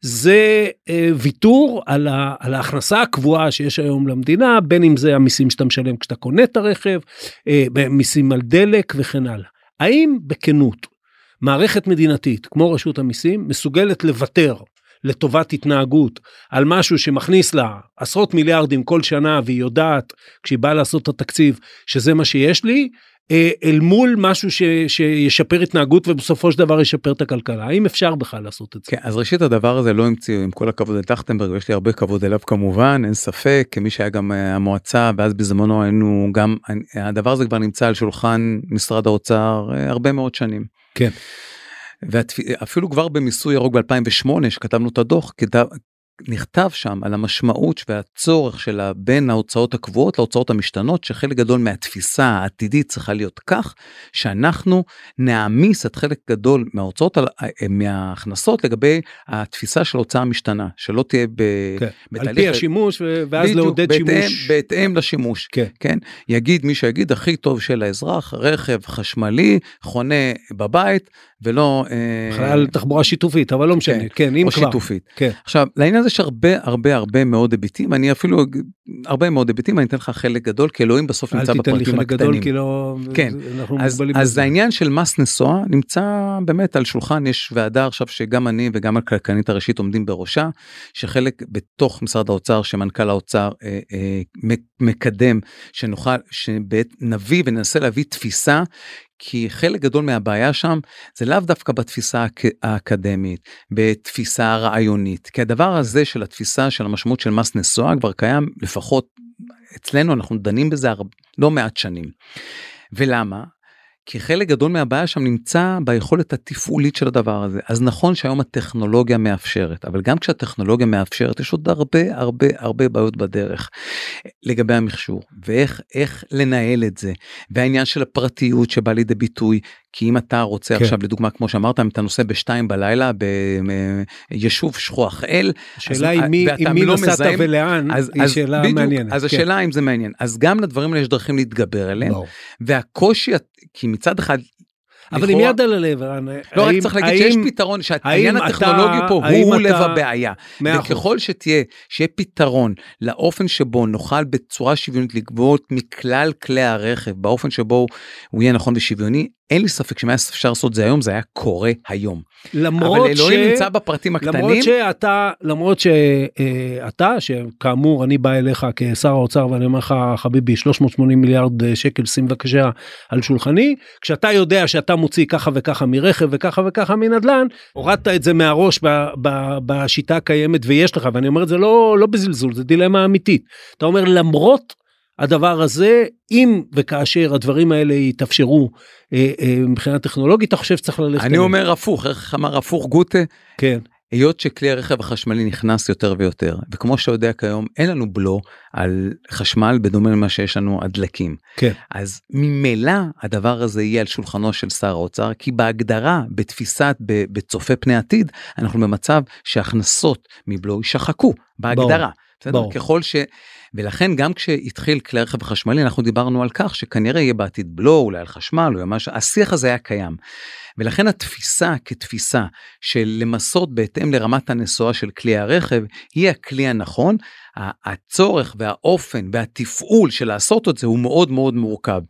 זה אה, ויתור על, ה, על ההכנסה הקבועה שיש היום למדינה בין אם זה המיסים שאתה משלם כשאתה קונה את הרכב אה, מיסים על דלק וכן הלאה. האם בכנות מערכת מדינתית כמו רשות המיסים מסוגלת לוותר לטובת התנהגות על משהו שמכניס לה עשרות מיליארדים כל שנה והיא יודעת כשהיא באה לעשות את התקציב שזה מה שיש לי אה, אל מול משהו ש, שישפר התנהגות ובסופו של דבר ישפר את הכלכלה האם אפשר בכלל לעשות את זה. כן, אז ראשית הדבר הזה לא המציאו עם כל הכבוד לטחטנברג ויש לי הרבה כבוד אליו כמובן אין ספק כמי שהיה גם אה, המועצה ואז בזמנו היינו גם הדבר הזה כבר נמצא על שולחן משרד האוצר אה, הרבה מאוד שנים. כן. ואפילו כבר במיסוי ירוק ב2008 שכתבנו את הדוח נכתב שם על המשמעות והצורך שלה בין ההוצאות הקבועות להוצאות המשתנות שחלק גדול מהתפיסה העתידית צריכה להיות כך שאנחנו נעמיס את חלק גדול מההוצאות אה, מההכנסות לגבי התפיסה של הוצאה משתנה שלא תהיה ב... כן, בתהליך... על פי השימוש ואז בדיוק, לעודד בהתאם, שימוש בהתאם לשימוש כן. כן יגיד מי שיגיד הכי טוב של האזרח רכב חשמלי חונה בבית ולא בכלל אה... תחבורה שיתופית אבל לא משנה. כן, כן אם כבר. שיתופית. כן. עכשיו לעניין הזה יש הרבה הרבה הרבה מאוד היבטים. אני אפילו הרבה מאוד היבטים אני אתן לך חלק גדול כי אלוהים בסוף נמצא בפרטים הקטנים. אל תיתן לי חלק גדול כי לא כן. אז, אז העניין של מס נסועה נמצא באמת על שולחן יש ועדה עכשיו שגם אני וגם הכלכלנית הראשית עומדים בראשה שחלק בתוך משרד האוצר שמנכ"ל האוצר אה, אה, מקדם שנוכל שנביא וננסה להביא תפיסה כי חלק גדול מהבעיה שם זה לאו דווקא בתפיסה האקדמית, בתפיסה הרעיונית, כי הדבר הזה של התפיסה של המשמעות של מס נסועה כבר קיים לפחות אצלנו אנחנו דנים בזה לא מעט שנים. ולמה? כי חלק גדול מהבעיה שם נמצא ביכולת התפעולית של הדבר הזה. אז נכון שהיום הטכנולוגיה מאפשרת, אבל גם כשהטכנולוגיה מאפשרת יש עוד הרבה הרבה הרבה בעיות בדרך לגבי המכשור ואיך איך לנהל את זה והעניין של הפרטיות שבא לידי ביטוי כי אם אתה רוצה כן. עכשיו לדוגמה כמו שאמרת אם אתה נוסע בשתיים בלילה ביישוב שכוח אל. השאלה היא מי, עם מי לא נסעת מזהם, ולאן אז, היא אז שאלה בדיוק, מעניינת. אז כן. השאלה אם זה מעניין אז גם לדברים האלה יש דרכים להתגבר עליהם לא. והקושי כי מצד אחד אבל עם יד על הלב, לא, רק צריך להגיד שיש פתרון, שהעניין הטכנולוגי פה הוא לב הבעיה. וככל שתהיה, שיהיה פתרון לאופן שבו נוכל בצורה שוויונית לגבות מכלל כלי הרכב, באופן שבו הוא יהיה נכון ושוויוני, אין לי ספק שאם היה אפשר לעשות זה היום זה היה קורה היום. למרות אבל אלוהים ש... נמצא בפרטים הקטנים. למרות שאתה למרות שאתה אה, שכאמור אני בא אליך כשר האוצר ואני אומר לך חביבי 380 מיליארד אה, שקל שים בבקשה על שולחני כשאתה יודע שאתה מוציא ככה וככה מרכב וככה וככה מנדל"ן הורדת את זה מהראש ב, ב, בשיטה הקיימת ויש לך ואני אומר את זה לא לא בזלזול זה דילמה אמיתית אתה אומר למרות הדבר הזה אם וכאשר הדברים האלה יתאפשרו אה, אה, מבחינה טכנולוגית אתה חושב שצריך ללכת. אני אומר הפוך איך אמר הפוך גוטה. כן. היות שכלי הרכב החשמלי נכנס יותר ויותר וכמו שאתה יודע כיום אין לנו בלו על חשמל בדומה למה שיש לנו על דלקים. כן. אז ממילא הדבר הזה יהיה על שולחנו של שר האוצר כי בהגדרה בתפיסת בצופה פני עתיד אנחנו במצב שהכנסות מבלו יישחקו בהגדרה. בסדר? ברור. ככל ש... ולכן גם כשהתחיל כלי הרכב החשמלי אנחנו דיברנו על כך שכנראה יהיה בעתיד בלו אולי על חשמל או משהו השיח הזה היה קיים. ולכן התפיסה כתפיסה של למסות בהתאם לרמת הנסועה של כלי הרכב, היא הכלי הנכון. הצורך והאופן והתפעול של לעשות את זה הוא מאוד מאוד מורכב.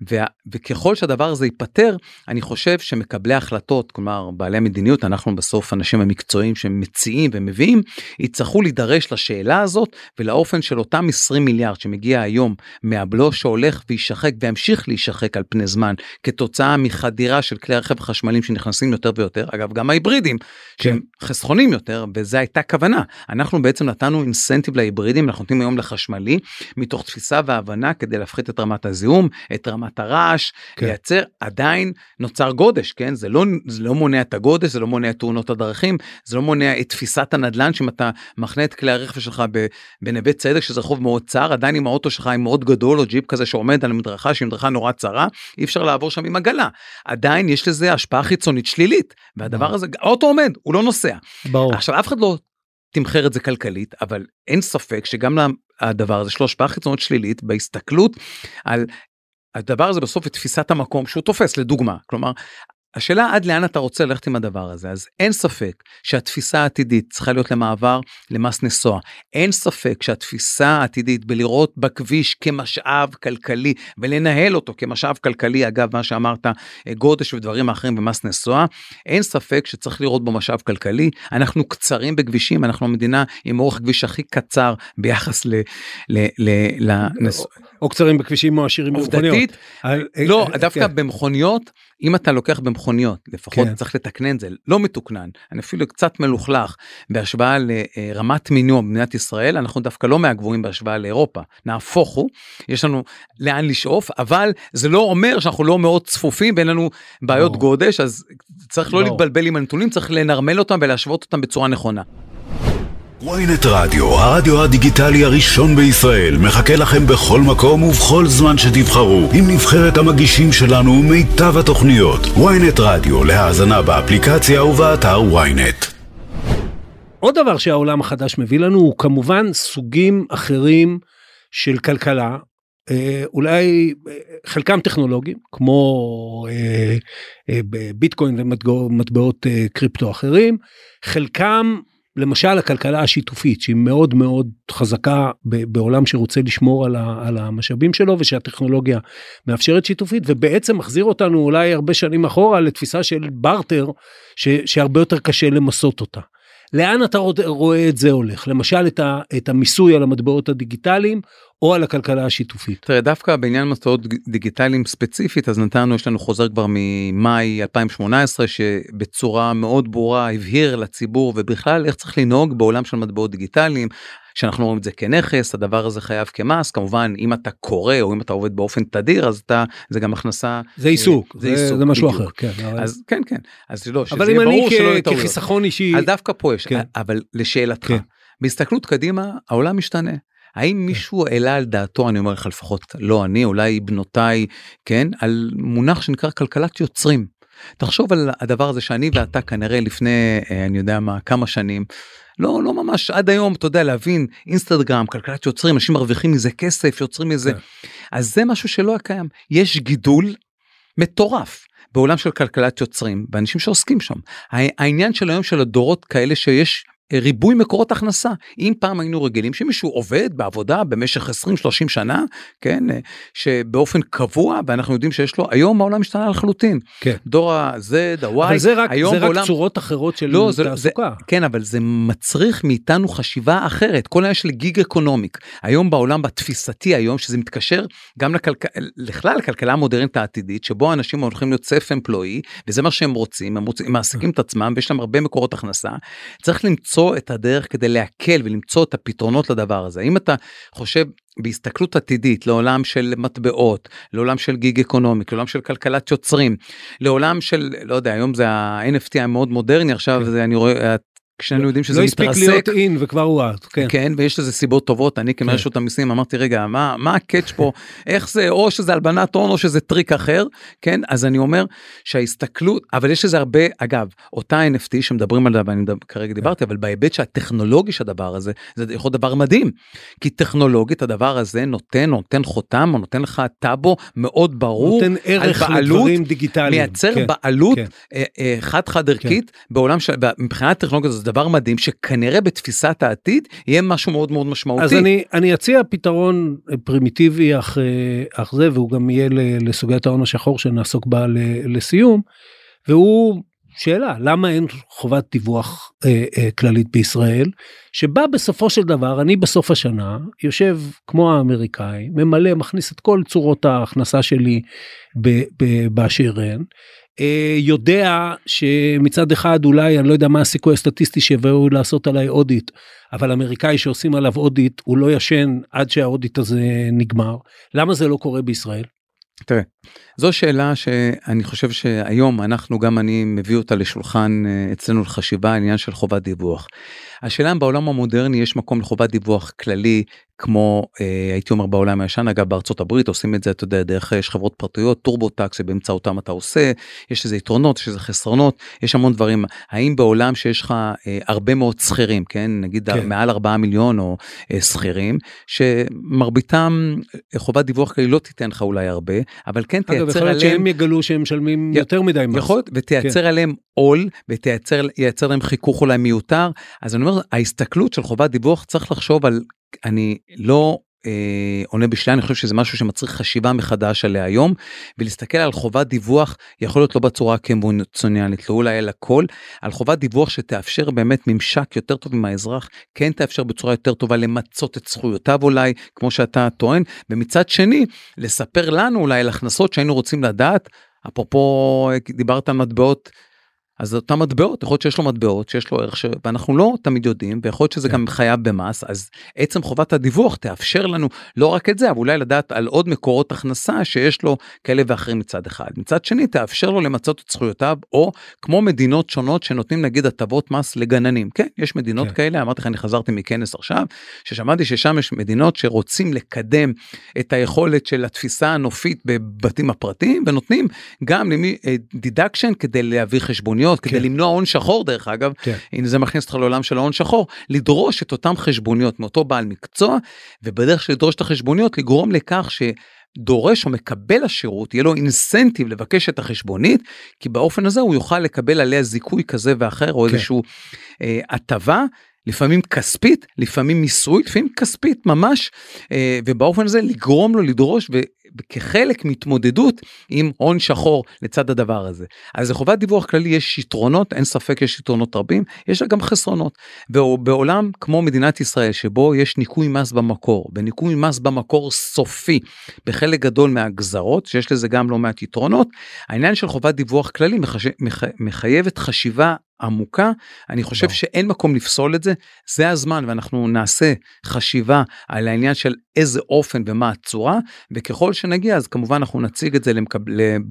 וה, וככל שהדבר הזה ייפתר, אני חושב שמקבלי החלטות, כלומר בעלי המדיניות, אנחנו בסוף אנשים המקצועיים שמציעים ומביאים, יצטרכו להידרש לשאלה הזאת ולאופן של אותם 20 מיליארד שמגיע היום מהבלו שהולך ויישחק וימשיך להישחק על פני זמן כתוצאה מחדירה של כלי הרכב החשמליים שנכנסים יותר ויותר, אגב גם ההיברידים כן. שהם חסכונים יותר וזה הייתה כוונה. אנחנו בעצם נתנו אינסנטיב להיברידים, אנחנו נותנים היום לחשמלי מתוך תפיסה והבנה כדי להפחית את רמת הזיהום, את רמת רמת הרעש, כן. לייצר, עדיין נוצר גודש, כן? זה לא, זה לא מונע את הגודש, זה לא מונע את תאונות הדרכים, זה לא מונע את תפיסת הנדל"ן, שאם אתה מחנה את כלי הרכב שלך בנווה צדק, שזה רחוב מאוד צר, עדיין עם האוטו שלך עם מאוד גדול, או ג'יפ כזה שעומד על מדרכה, שהיא מדרכה נורא צרה, אי אפשר לעבור שם עם עגלה. עדיין יש לזה השפעה חיצונית שלילית, והדבר הזה, האוטו עומד, הוא לא נוסע. ברור. עכשיו, אף אחד לא תמחר את זה כלכלית, אבל אין ספק שגם הדבר הזה יש לו השפעה חיצונית שלילית בהסתכלות על הדבר הזה בסוף תפיסת המקום שהוא תופס לדוגמה. כלומר השאלה עד לאן אתה רוצה ללכת עם הדבר הזה אז אין ספק שהתפיסה העתידית צריכה להיות למעבר למס נסועה אין ספק שהתפיסה העתידית בלראות בכביש כמשאב כלכלי ולנהל אותו כמשאב כלכלי אגב מה שאמרת גודש ודברים אחרים במס נסועה אין ספק שצריך לראות בו משאב כלכלי אנחנו קצרים בכבישים אנחנו המדינה עם אורך כביש הכי קצר ביחס ל... ל, ל, לנס... או, או קצרים בכבישים או עשירים במכוניות. לא דווקא כן. במכוניות אם אתה לוקח במכוניות לפחות כן. צריך לתקנן את זה לא מתוקנן אני אפילו קצת מלוכלך בהשוואה לרמת מינוע במדינת ישראל אנחנו דווקא לא מהגבוהים בהשוואה לאירופה נהפוך הוא יש לנו לאן לשאוף אבל זה לא אומר שאנחנו לא מאוד צפופים ואין לנו בעיות לא. גודש אז צריך לא, לא להתבלבל עם הנתונים צריך לנרמל אותם ולהשוות אותם בצורה נכונה. ויינט רדיו, הרדיו הדיגיטלי הראשון בישראל, מחכה לכם בכל מקום ובכל זמן שתבחרו, עם נבחרת המגישים שלנו ומיטב התוכניות. ויינט רדיו, להאזנה באפליקציה ובאתר ויינט. עוד דבר שהעולם החדש מביא לנו הוא כמובן סוגים אחרים של כלכלה, אה, אולי אה, חלקם טכנולוגיים, כמו אה, ביטקוין ומטבעות קריפטו אחרים, חלקם למשל הכלכלה השיתופית שהיא מאוד מאוד חזקה בעולם שרוצה לשמור על, על המשאבים שלו ושהטכנולוגיה מאפשרת שיתופית ובעצם מחזיר אותנו אולי הרבה שנים אחורה לתפיסה של בארטר ש, שהרבה יותר קשה למסות אותה. לאן אתה רואה את זה הולך? למשל את, ה, את המיסוי על המטבעות הדיגיטליים או על הכלכלה השיתופית. תראה דווקא בעניין מטבעות דיגיטליים ספציפית אז נתנו יש לנו חוזר כבר ממאי 2018 שבצורה מאוד ברורה הבהיר לציבור ובכלל איך צריך לנהוג בעולם של מטבעות דיגיטליים. שאנחנו רואים את זה כנכס הדבר הזה חייב כמס כמובן אם אתה קורא או אם אתה עובד באופן תדיר אז אתה זה גם הכנסה זה עיסוק זה, עיסוק, זה משהו בדיוק. אחר כן אז כן כן אז לא אבל אם אני כ- כחיסכון אישי אז דווקא פה יש כן. אבל לשאלתך כן. בהסתכלות קדימה העולם משתנה. האם כן. מישהו העלה על דעתו אני אומר לך לפחות לא אני אולי בנותיי כן על מונח שנקרא כלכלת יוצרים. תחשוב על הדבר הזה שאני ואתה כנראה לפני אה, אני יודע מה כמה שנים לא לא ממש עד היום אתה יודע להבין אינסטגרם כלכלת יוצרים אנשים מרוויחים מזה כסף יוצרים מזה. כן. אז זה משהו שלא היה קיים. יש גידול מטורף בעולם של כלכלת יוצרים ואנשים שעוסקים שם. העניין של היום של הדורות כאלה שיש ריבוי מקורות הכנסה אם פעם היינו רגילים שמישהו עובד בעבודה במשך 20-30 שנה כן שבאופן קבוע ואנחנו יודעים שיש לו היום העולם משתנה לחלוטין כן. דור ה-Z, ה-Y, אבל זה רק, היום זה בעולם... רק צורות אחרות של לא, תעסוקה. זה, כן אבל זה מצריך מאיתנו חשיבה אחרת כל העניין של גיג אקונומיק היום בעולם בתפיסתי היום שזה מתקשר גם לכלכלה לכלל לכלכלה המודרנית העתידית שבו אנשים הולכים להיות סף אמפלואי וזה מה שהם רוצים הם, רוצים, הם מעסיקים את עצמם ויש להם הרבה מקורות הכנסה צריך למצוא. למצוא את הדרך כדי להקל ולמצוא את הפתרונות לדבר הזה. אם אתה חושב בהסתכלות עתידית לעולם של מטבעות, לעולם של gig economy, לעולם של כלכלת יוצרים, לעולם של, לא יודע, היום זה ה-NFT המאוד מודרני, עכשיו כן. זה אני רואה, כשאנו יודעים שזה לא מתרסק. הספיק להיות in וכבר הוא out, כן. כן, ויש לזה סיבות טובות, אני כמנהל כן. המיסים אמרתי, רגע, מה, מה ה catch פה, איך זה, או שזה הלבנת הון או שזה טריק אחר, כן, אז אני אומר שההסתכלות, אבל יש לזה הרבה, אגב, אותה NFT שמדברים עליה, ואני כרגע דיברתי, אבל בהיבט שהטכנולוגי של הדבר הזה, זה יכול להיות דבר מדהים, כי טכנולוגית הדבר הזה נותן, נותן חותם, או נותן לך טאבו מאוד ברור, נותן ערך על בעלות, לדברים דיגיטליים. מייצר כן, בעלות כן. אה, אה, חד חד ערכית בעולם של מבחינת טכנולוגיה זה דבר מדהים שכנראה בתפיסת העתיד יהיה משהו מאוד מאוד משמעותי. אז אני, אני אציע פתרון פרימיטיבי אך, אה, אך זה, והוא גם יהיה לסוגיית ההון השחור שנעסוק בה לסיום, והוא שאלה, למה אין חובת דיווח אה, אה, כללית בישראל, שבה בסופו של דבר, אני בסוף השנה יושב כמו האמריקאי, ממלא, מכניס את כל צורות ההכנסה שלי באשר הן. אה, יודע שמצד אחד אולי אני לא יודע מה הסיכוי הסטטיסטי שיבואו לעשות עליי אודיט אבל אמריקאי שעושים עליו אודיט הוא לא ישן עד שהאודיט הזה נגמר למה זה לא קורה בישראל. תראה, זו שאלה שאני חושב שהיום אנחנו גם אני מביא אותה לשולחן אה, אצלנו לחשיבה העניין של חובת דיווח. השאלה אם בעולם המודרני יש מקום לחובת דיווח כללי כמו אה, הייתי אומר בעולם הישן אגב בארצות הברית עושים את זה אתה יודע דרך יש חברות פרטיות טורבו טקס שבאמצעותם אתה עושה יש לזה יתרונות יש לזה חסרונות יש המון דברים האם בעולם שיש לך אה, הרבה מאוד שכירים כן נגיד כן. מעל 4 מיליון או אה, שכירים שמרביתם אה, חובת דיווח כללי לא תיתן לך אולי הרבה אבל כן אגב יכול תייצר עליהם שהם יגלו שהם משלמים י- יותר מדי מס. יכול ותייצר עליהם עול ותייצר ייצר להם חיכוך אולי מיותר אז אני אומר ההסתכלות של חובת דיווח צריך לחשוב על אני לא. אה, עונה בשנייה אני חושב שזה משהו שמצריך חשיבה מחדש עליה היום ולהסתכל על חובת דיווח יכול להיות לא בצורה הקונבנציונלית לא אולי על הכל על חובת דיווח שתאפשר באמת ממשק יותר טוב עם האזרח כן תאפשר בצורה יותר טובה למצות את זכויותיו אולי כמו שאתה טוען ומצד שני לספר לנו אולי על הכנסות שהיינו רוצים לדעת אפרופו דיברת על מטבעות. אז אותם מטבעות יכול להיות שיש לו מטבעות שיש לו ערך ש... ואנחנו לא תמיד יודעים ויכול להיות שזה כן. גם חייב במס אז עצם חובת הדיווח תאפשר לנו לא רק את זה אבל אולי לדעת על עוד מקורות הכנסה שיש לו כאלה ואחרים מצד אחד מצד שני תאפשר לו למצות את זכויותיו או כמו מדינות שונות שנותנים נגיד הטבות מס לגננים כן יש מדינות כן. כאלה אמרתי לך אני חזרתי מכנס עכשיו ששמעתי ששם יש מדינות שרוצים לקדם את היכולת של התפיסה הנופית בבתים הפרטיים ונותנים גם למי deduction כדי להביא חשבוניות כדי כן. למנוע הון שחור דרך אגב כן. הנה זה מכניס אותך לעולם של ההון שחור לדרוש את אותם חשבוניות מאותו בעל מקצוע ובדרך של לדרוש את החשבוניות לגרום לכך ש... דורש או מקבל השירות יהיה לו אינסנטיב לבקש את החשבונית כי באופן הזה הוא יוכל לקבל עליה זיכוי כזה ואחר או כן. איזשהו אה, הטבה לפעמים כספית לפעמים מיסוי לפעמים כספית ממש אה, ובאופן הזה לגרום לו לדרוש. כחלק מהתמודדות עם הון שחור לצד הדבר הזה. אז לחובת דיווח כללי יש יתרונות, אין ספק יש יתרונות רבים, יש לה גם חסרונות. ובעולם כמו מדינת ישראל שבו יש ניכוי מס במקור, וניכוי מס במקור סופי בחלק גדול מהגזרות, שיש לזה גם לא מעט יתרונות, העניין של חובת דיווח כללי מחש... מח... מחייבת חשיבה עמוקה אני חושב ברור. שאין מקום לפסול את זה זה הזמן ואנחנו נעשה חשיבה על העניין של איזה אופן ומה הצורה וככל שנגיע אז כמובן אנחנו נציג את זה למקב... לב...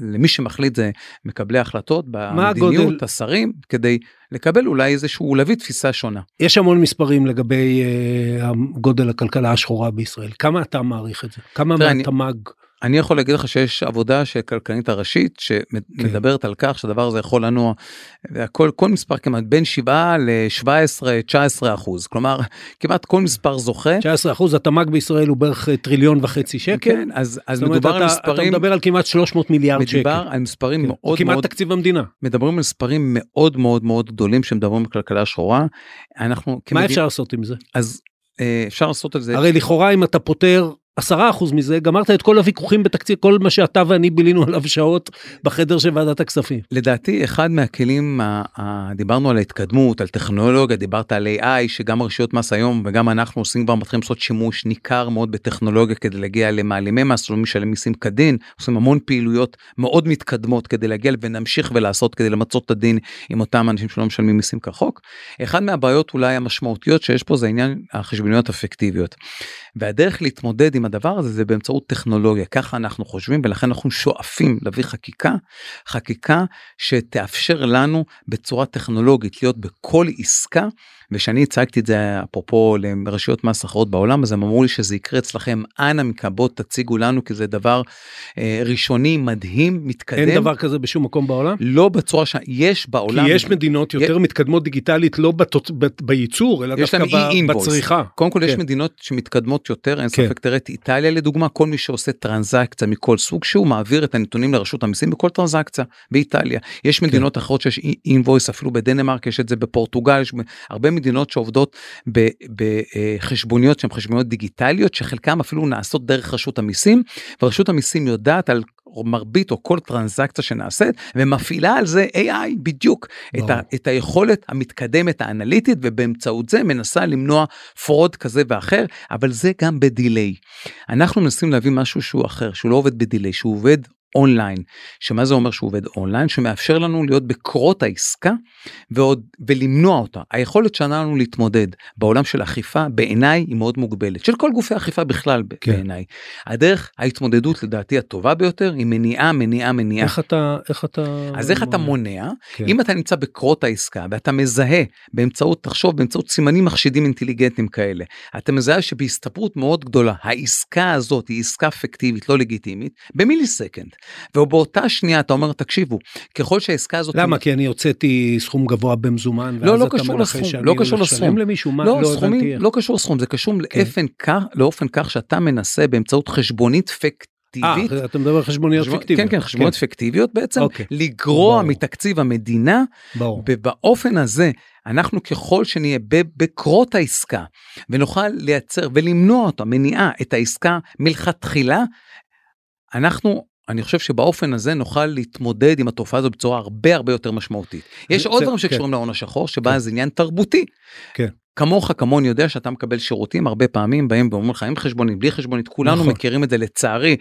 למי שמחליט זה מקבלי החלטות במדיניות הגודל? השרים כדי לקבל אולי איזשהו להביא תפיסה שונה. יש המון מספרים לגבי אה, גודל הכלכלה השחורה בישראל כמה אתה מעריך את זה כמה תראה, אני- מהתמ"ג אני יכול להגיד לך שיש עבודה של כלכלנית הראשית שמדברת כן. על כך שהדבר הזה יכול לנוע והכל כל מספר כמעט בין 7 ל-17 19 אחוז כלומר כמעט כל מספר זוכה. 19 אחוז התמ"ג בישראל הוא בערך אה, טריליון וחצי שקל. כן אז אז זאת אומרת, מדובר על אתה- מספרים אתה מדבר על כמעט 300 מיליארד שקל. מדובר על מספרים כן. מאוד כמעט מאוד תקציב המדינה. מדברים על מספרים מאוד מאוד מאוד גדולים שמדברים על כלכלה שחורה. אנחנו מה כמדינה- אפשר לעשות עם זה? אז אה, אפשר לעשות על זה הרי לכאורה אם אתה פותר 10% מזה גמרת את כל הוויכוחים בתקציב כל מה שאתה ואני בילינו עליו שעות בחדר של ועדת הכספים. לדעתי אחד מהכלים, דיברנו על ההתקדמות, על טכנולוגיה, דיברת על AI שגם הרשויות מס היום וגם אנחנו עושים כבר מתחילים לעשות שימוש ניכר מאוד בטכנולוגיה כדי להגיע למעלימי מס, לא משלם מיסים כדין, עושים המון פעילויות מאוד מתקדמות כדי להגיע ונמשיך ולעשות כדי למצות את הדין עם אותם אנשים שלא משלמים מיסים כחוק. אחד מהבעיות אולי המשמעותיות שיש פה זה עניין החשבוניות הפיקטיביות. והדרך להתמודד עם הדבר הזה זה באמצעות טכנולוגיה. ככה אנחנו חושבים ולכן אנחנו שואפים להביא חקיקה חקיקה שתאפשר לנו בצורה טכנולוגית להיות בכל עסקה ושאני הצגתי את זה אפרופו לרשויות מס אחרות בעולם אז הם אמרו לי שזה יקרה אצלכם אנא מכבות תציגו לנו כי זה דבר אה, ראשוני מדהים מתקדם. אין דבר כזה בשום מקום בעולם? לא בצורה שיש בעולם. כי יש מדינות יותר מתקדמות דיגיטלית לא בתוצ... בייצור אלא דווקא בצריכה. קודם כל כן. יש מדינות שמתקדמות יותר אין כן. ספק תראה את איטליה לדוגמה כל מי שעושה טרנזקציה מכל סוג שהוא מעביר את הנתונים לרשות המיסים בכל טרנזקציה באיטליה יש כן. מדינות כן. אחרות שיש אינבויס אפילו בדנמרק יש את זה בפורטוגל יש הרבה מדינות שעובדות בחשבוניות שהן חשבוניות דיגיטליות שחלקם אפילו נעשות דרך רשות המיסים ורשות המיסים יודעת על מרבית או כל טרנזקציה שנעשית ומפעילה על זה AI בדיוק את, ה, את היכולת המתקדמת האנליטית ובאמצעות זה מנסה למנוע fraud כזה ואחר אבל זה גם ב delay. אנחנו מנסים להביא משהו שהוא אחר שהוא לא עובד ב delay שהוא עובד אונליין. שמה זה אומר שהוא עובד אונליין? שמאפשר לנו להיות בקרות העסקה ועוד ולמנוע אותה. היכולת שלנו להתמודד בעולם של אכיפה בעיניי היא מאוד מוגבלת. של כל גופי אכיפה בכלל כן. בעיניי. הדרך ההתמודדות לדעתי הטובה ביותר היא מניעה מניעה מניעה. איך אתה איך אתה אז איך אתה מונע כן. אם אתה נמצא בקרות העסקה ואתה מזהה באמצעות תחשוב באמצעות סימנים מחשידים אינטליגנטים כאלה אתה מזהה שבהסתברות מאוד גדולה העסקה הזאת היא עסקה פיקטיבית לא לגיטימית במילי סקנד ובאותה שנייה אתה אומר תקשיבו ככל שהעסקה הזאת למה כי אני הוצאתי סכום גבוה במזומן לא לא קשור לסכום לא קשור לסכום למישהו מה לא, לא סכומים לא קשור לסכום זה קשור כן. לאופן כך לאופן כך שאתה מנסה באמצעות חשבונית פקט. פיקטיבית. 아, אתה מדבר על חשבוניות פיקטיביות. כן, כן, חשבוניות כן. פיקטיביות בעצם, אוקיי. לגרוע ברור. מתקציב המדינה, ברור. ובאופן הזה אנחנו ככל שנהיה בקרות העסקה ונוכל לייצר ולמנוע אותה, מניעה את העסקה מלכתחילה, אנחנו אני חושב שבאופן הזה נוכל להתמודד עם התופעה הזו בצורה הרבה הרבה יותר משמעותית. יש עוד דברים שקשורים כן. להון השחור שבה כן. זה עניין תרבותי. כן. כמוך כמוני יודע שאתה מקבל שירותים הרבה פעמים בהם ואומרים לך עם חשבונית בלי חשבונית כולנו נכון. מכירים את זה לצערי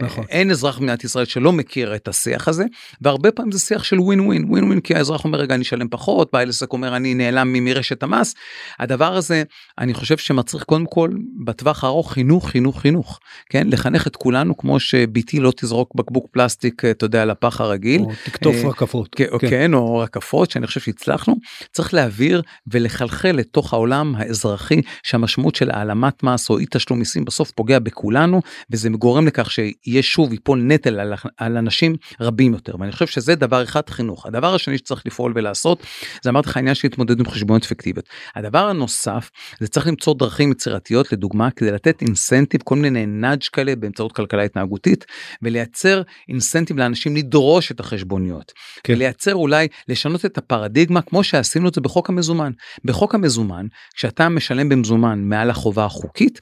נכון. אין אזרח במדינת ישראל שלא מכיר את השיח הזה והרבה פעמים זה שיח של ווין ווין ווין ווין כי האזרח אומר רגע אני אשלם פחות בעל עסק אומר אני נעלם מרשת המס הדבר הזה אני חושב שמצריך קודם כל בטווח הארוך חינוך חינוך חינוך כן לחנך את כולנו כמו שביתי לא תזרוק בקבוק פלסטיק אתה יודע לפח הרגיל או תקטוף אה, רקפות כן, כן. כן או רקפות שאני חושב שהצלחנו צריך להעביר ולחלחל לתוך העולם האזרחי שהמשמעות של העלמת מס או אי תשלום מיסים בסוף פוגע בכולנו וזה גורם לכך שיהיה שוב ייפול נטל על, על אנשים רבים יותר. ואני חושב שזה דבר אחד חינוך. הדבר השני שצריך לפעול ולעשות זה אמרתי לך העניין של התמודדות עם חשבונות אפקטיביות הדבר הנוסף זה צריך למצוא דרכים יצירתיות לדוגמה כדי לתת אינסנטיב כל מיני נאג' כאלה באמצעות כלכלה התנהגותית ולייצר אינסנטיב לאנשים לדרוש את החשבוניות. כן. ולייצר אולי לשנות את הפרדיגמה כמו שעשינו את זה בחוק המזומן. בחוק המזומן כשאתה משלם במזומן מעל החובה החוקית,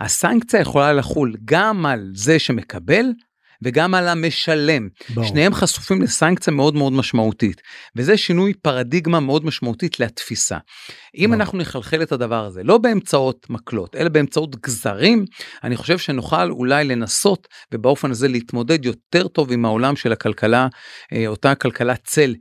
הסנקציה יכולה לחול גם על זה שמקבל וגם על המשלם. בוא. שניהם חשופים לסנקציה מאוד מאוד משמעותית, וזה שינוי פרדיגמה מאוד משמעותית לתפיסה. אם בוא. אנחנו נחלחל את הדבר הזה, לא באמצעות מקלות, אלא באמצעות גזרים, אני חושב שנוכל אולי לנסות ובאופן הזה להתמודד יותר טוב עם העולם של הכלכלה, אה, אותה כלכלת צל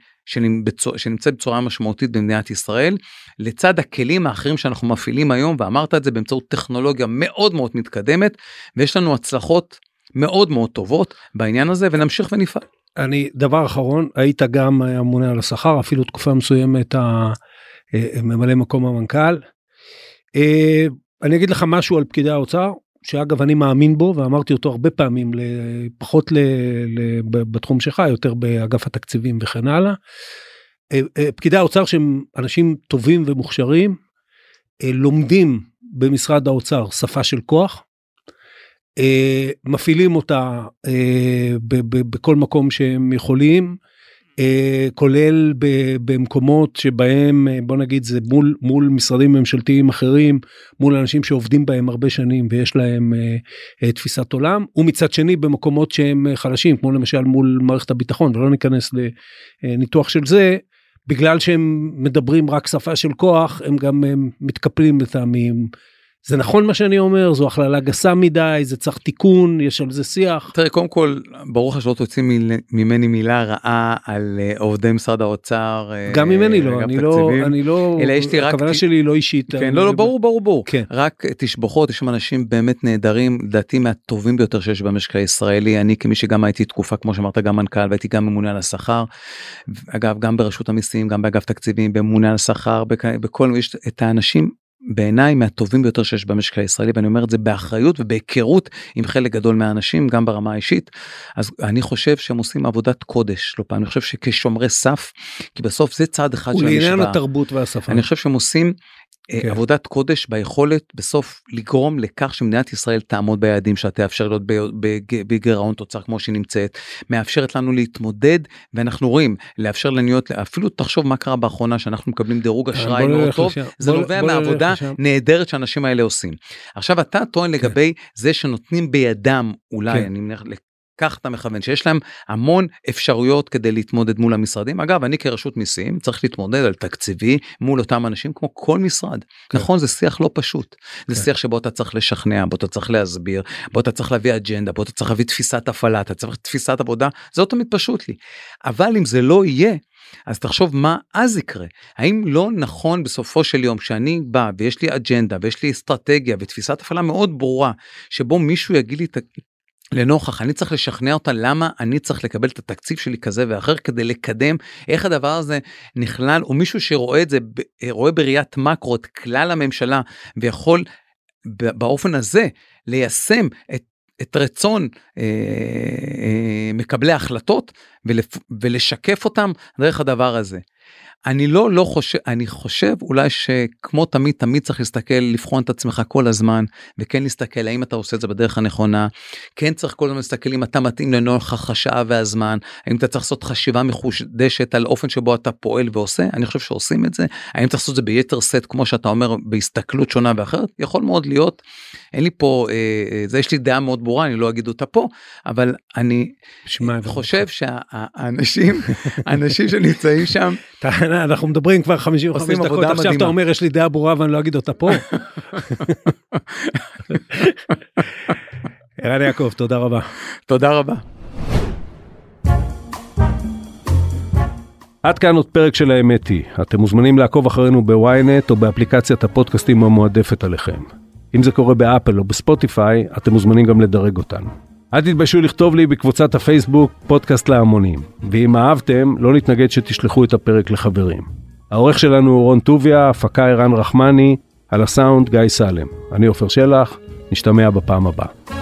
שנמצאת בצורה משמעותית במדינת ישראל, לצד הכלים האחרים שאנחנו מפעילים היום, ואמרת את זה באמצעות טכנולוגיה מאוד מאוד מתקדמת, ויש לנו הצלחות מאוד מאוד טובות בעניין הזה, ונמשיך ונפעל. אני, דבר אחרון, היית גם הממונה על השכר, אפילו תקופה מסוימת ממלא מקום המנכ"ל. אה, אני אגיד לך משהו על פקידי האוצר, שאגב אני מאמין בו ואמרתי אותו הרבה פעמים פחות ל, ל, בתחום שלך יותר באגף התקציבים וכן הלאה. אה, אה, פקידי האוצר שהם אנשים טובים ומוכשרים אה, לומדים במשרד האוצר שפה של כוח. מפעילים אותה בכל מקום שהם יכולים כולל במקומות שבהם אה, בוא נגיד זה מול מול משרדים ממשלתיים אחרים מול אנשים שעובדים בהם הרבה שנים ויש להם אה, תפיסת עולם ומצד שני במקומות שהם חלשים כמו למשל מול מערכת הביטחון ולא ניכנס לניתוח של זה בגלל שהם מדברים רק שפה של כוח הם גם מתקפלים לטעמים זה נכון מה שאני אומר זו הכללה גסה מדי זה צריך תיקון יש על זה שיח. תראה קודם כל ברור לך שלא תוציא ממני מילה רעה על אה, עובדי משרד האוצר. אה, גם ממני לא אני לא אני לא אלא יש לי רק הכוונה שלי היא לא אישית. כן לא לא ברור ברור ברור כן. רק תשבחות יש שם אנשים באמת נהדרים לדעתי מהטובים ביותר שיש במשק הישראלי אני כמי שגם הייתי תקופה כמו שאמרת גם מנכ"ל והייתי גם ממונה על השכר. אגב גם ברשות המיסים גם באגף תקציבים בממונה על השכר בכל יש את האנשים בעיניי מהטובים ביותר שיש במשק הישראלי ואני אומר את זה באחריות ובהיכרות עם חלק גדול מהאנשים גם ברמה האישית אז אני חושב שהם עושים עבודת קודש לא פעם אני חושב שכשומרי סף כי בסוף זה צעד אחד של המשוואה. ולעניין התרבות והשפה. אני חושב שהם עושים כן. עבודת קודש ביכולת בסוף לגרום לכך שמדינת ישראל תעמוד ביעדים שלה תאפשר להיות בגירעון תוצר כמו שהיא נמצאת מאפשרת לנו להתמודד ואנחנו רואים לאפשר לנו להיות אפילו תחשוב מה קרה באחרונה שאנחנו מקבלים דירוג אשראי מאוד טוב לשם. זה נובע מהעבודה נהדרת שאנשים האלה עושים. עכשיו אתה טוען. כן. לגבי זה שנותנים בידם אולי. כן. אני מניח כך אתה מכוון שיש להם המון אפשרויות כדי להתמודד מול המשרדים. אגב אני כרשות מיסים צריך להתמודד על תקציבי מול אותם אנשים כמו כל משרד. כן. נכון זה שיח לא פשוט. כן. זה שיח שבו אתה צריך לשכנע בו אתה צריך להסביר בו אתה צריך להביא אג'נדה בו אתה צריך להביא תפיסת הפעלה אתה צריך תפיסת עבודה זה לא תמיד פשוט לי. אבל אם זה לא יהיה אז תחשוב מה אז יקרה. האם לא נכון בסופו של יום כשאני בא ויש לי אג'נדה ויש לי אסטרטגיה ותפיסת הפעלה מאוד ברורה שבו מישהו יגיד לי לנוכח אני צריך לשכנע אותה למה אני צריך לקבל את התקציב שלי כזה ואחר כדי לקדם איך הדבר הזה נכלל או מישהו שרואה את זה רואה בראיית מקרו את כלל הממשלה ויכול באופן הזה ליישם את את רצון אה, אה, מקבלי ההחלטות ולשקף אותם דרך הדבר הזה. אני לא לא חושב אני חושב אולי שכמו תמיד תמיד צריך להסתכל לבחון את עצמך כל הזמן וכן להסתכל האם אתה עושה את זה בדרך הנכונה. כן צריך כל הזמן להסתכל אם אתה מתאים לנוכח השעה והזמן האם אתה צריך לעשות חשיבה מחודשת על אופן שבו אתה פועל ועושה. אני חושב שעושים את זה. האם צריך לעשות את זה ביתר סט כמו שאתה אומר בהסתכלות שונה ואחרת? יכול מאוד להיות. אין לי פה אה, אה זה יש לי דעה מאוד ברורה אני לא אגיד אותה פה אבל אני חושב שהאנשים האנשים שנמצאים שם. אנחנו מדברים כבר 55 דקות עכשיו אתה אומר יש לי דעה ברורה ואני לא אגיד אותה פה. ערן יעקב תודה רבה. תודה רבה. עד כאן עוד פרק של האמת היא. אתם מוזמנים לעקוב אחרינו בוויינט או באפליקציית הפודקאסטים המועדפת עליכם. אם זה קורה באפל או בספוטיפיי, אתם מוזמנים גם לדרג אותנו. אל תתביישו לכתוב לי בקבוצת הפייסבוק פודקאסט להמונים, ואם אהבתם, לא נתנגד שתשלחו את הפרק לחברים. העורך שלנו הוא רון טוביה, הפקה ערן רחמני, על הסאונד גיא סלם. אני עופר שלח, נשתמע בפעם הבאה.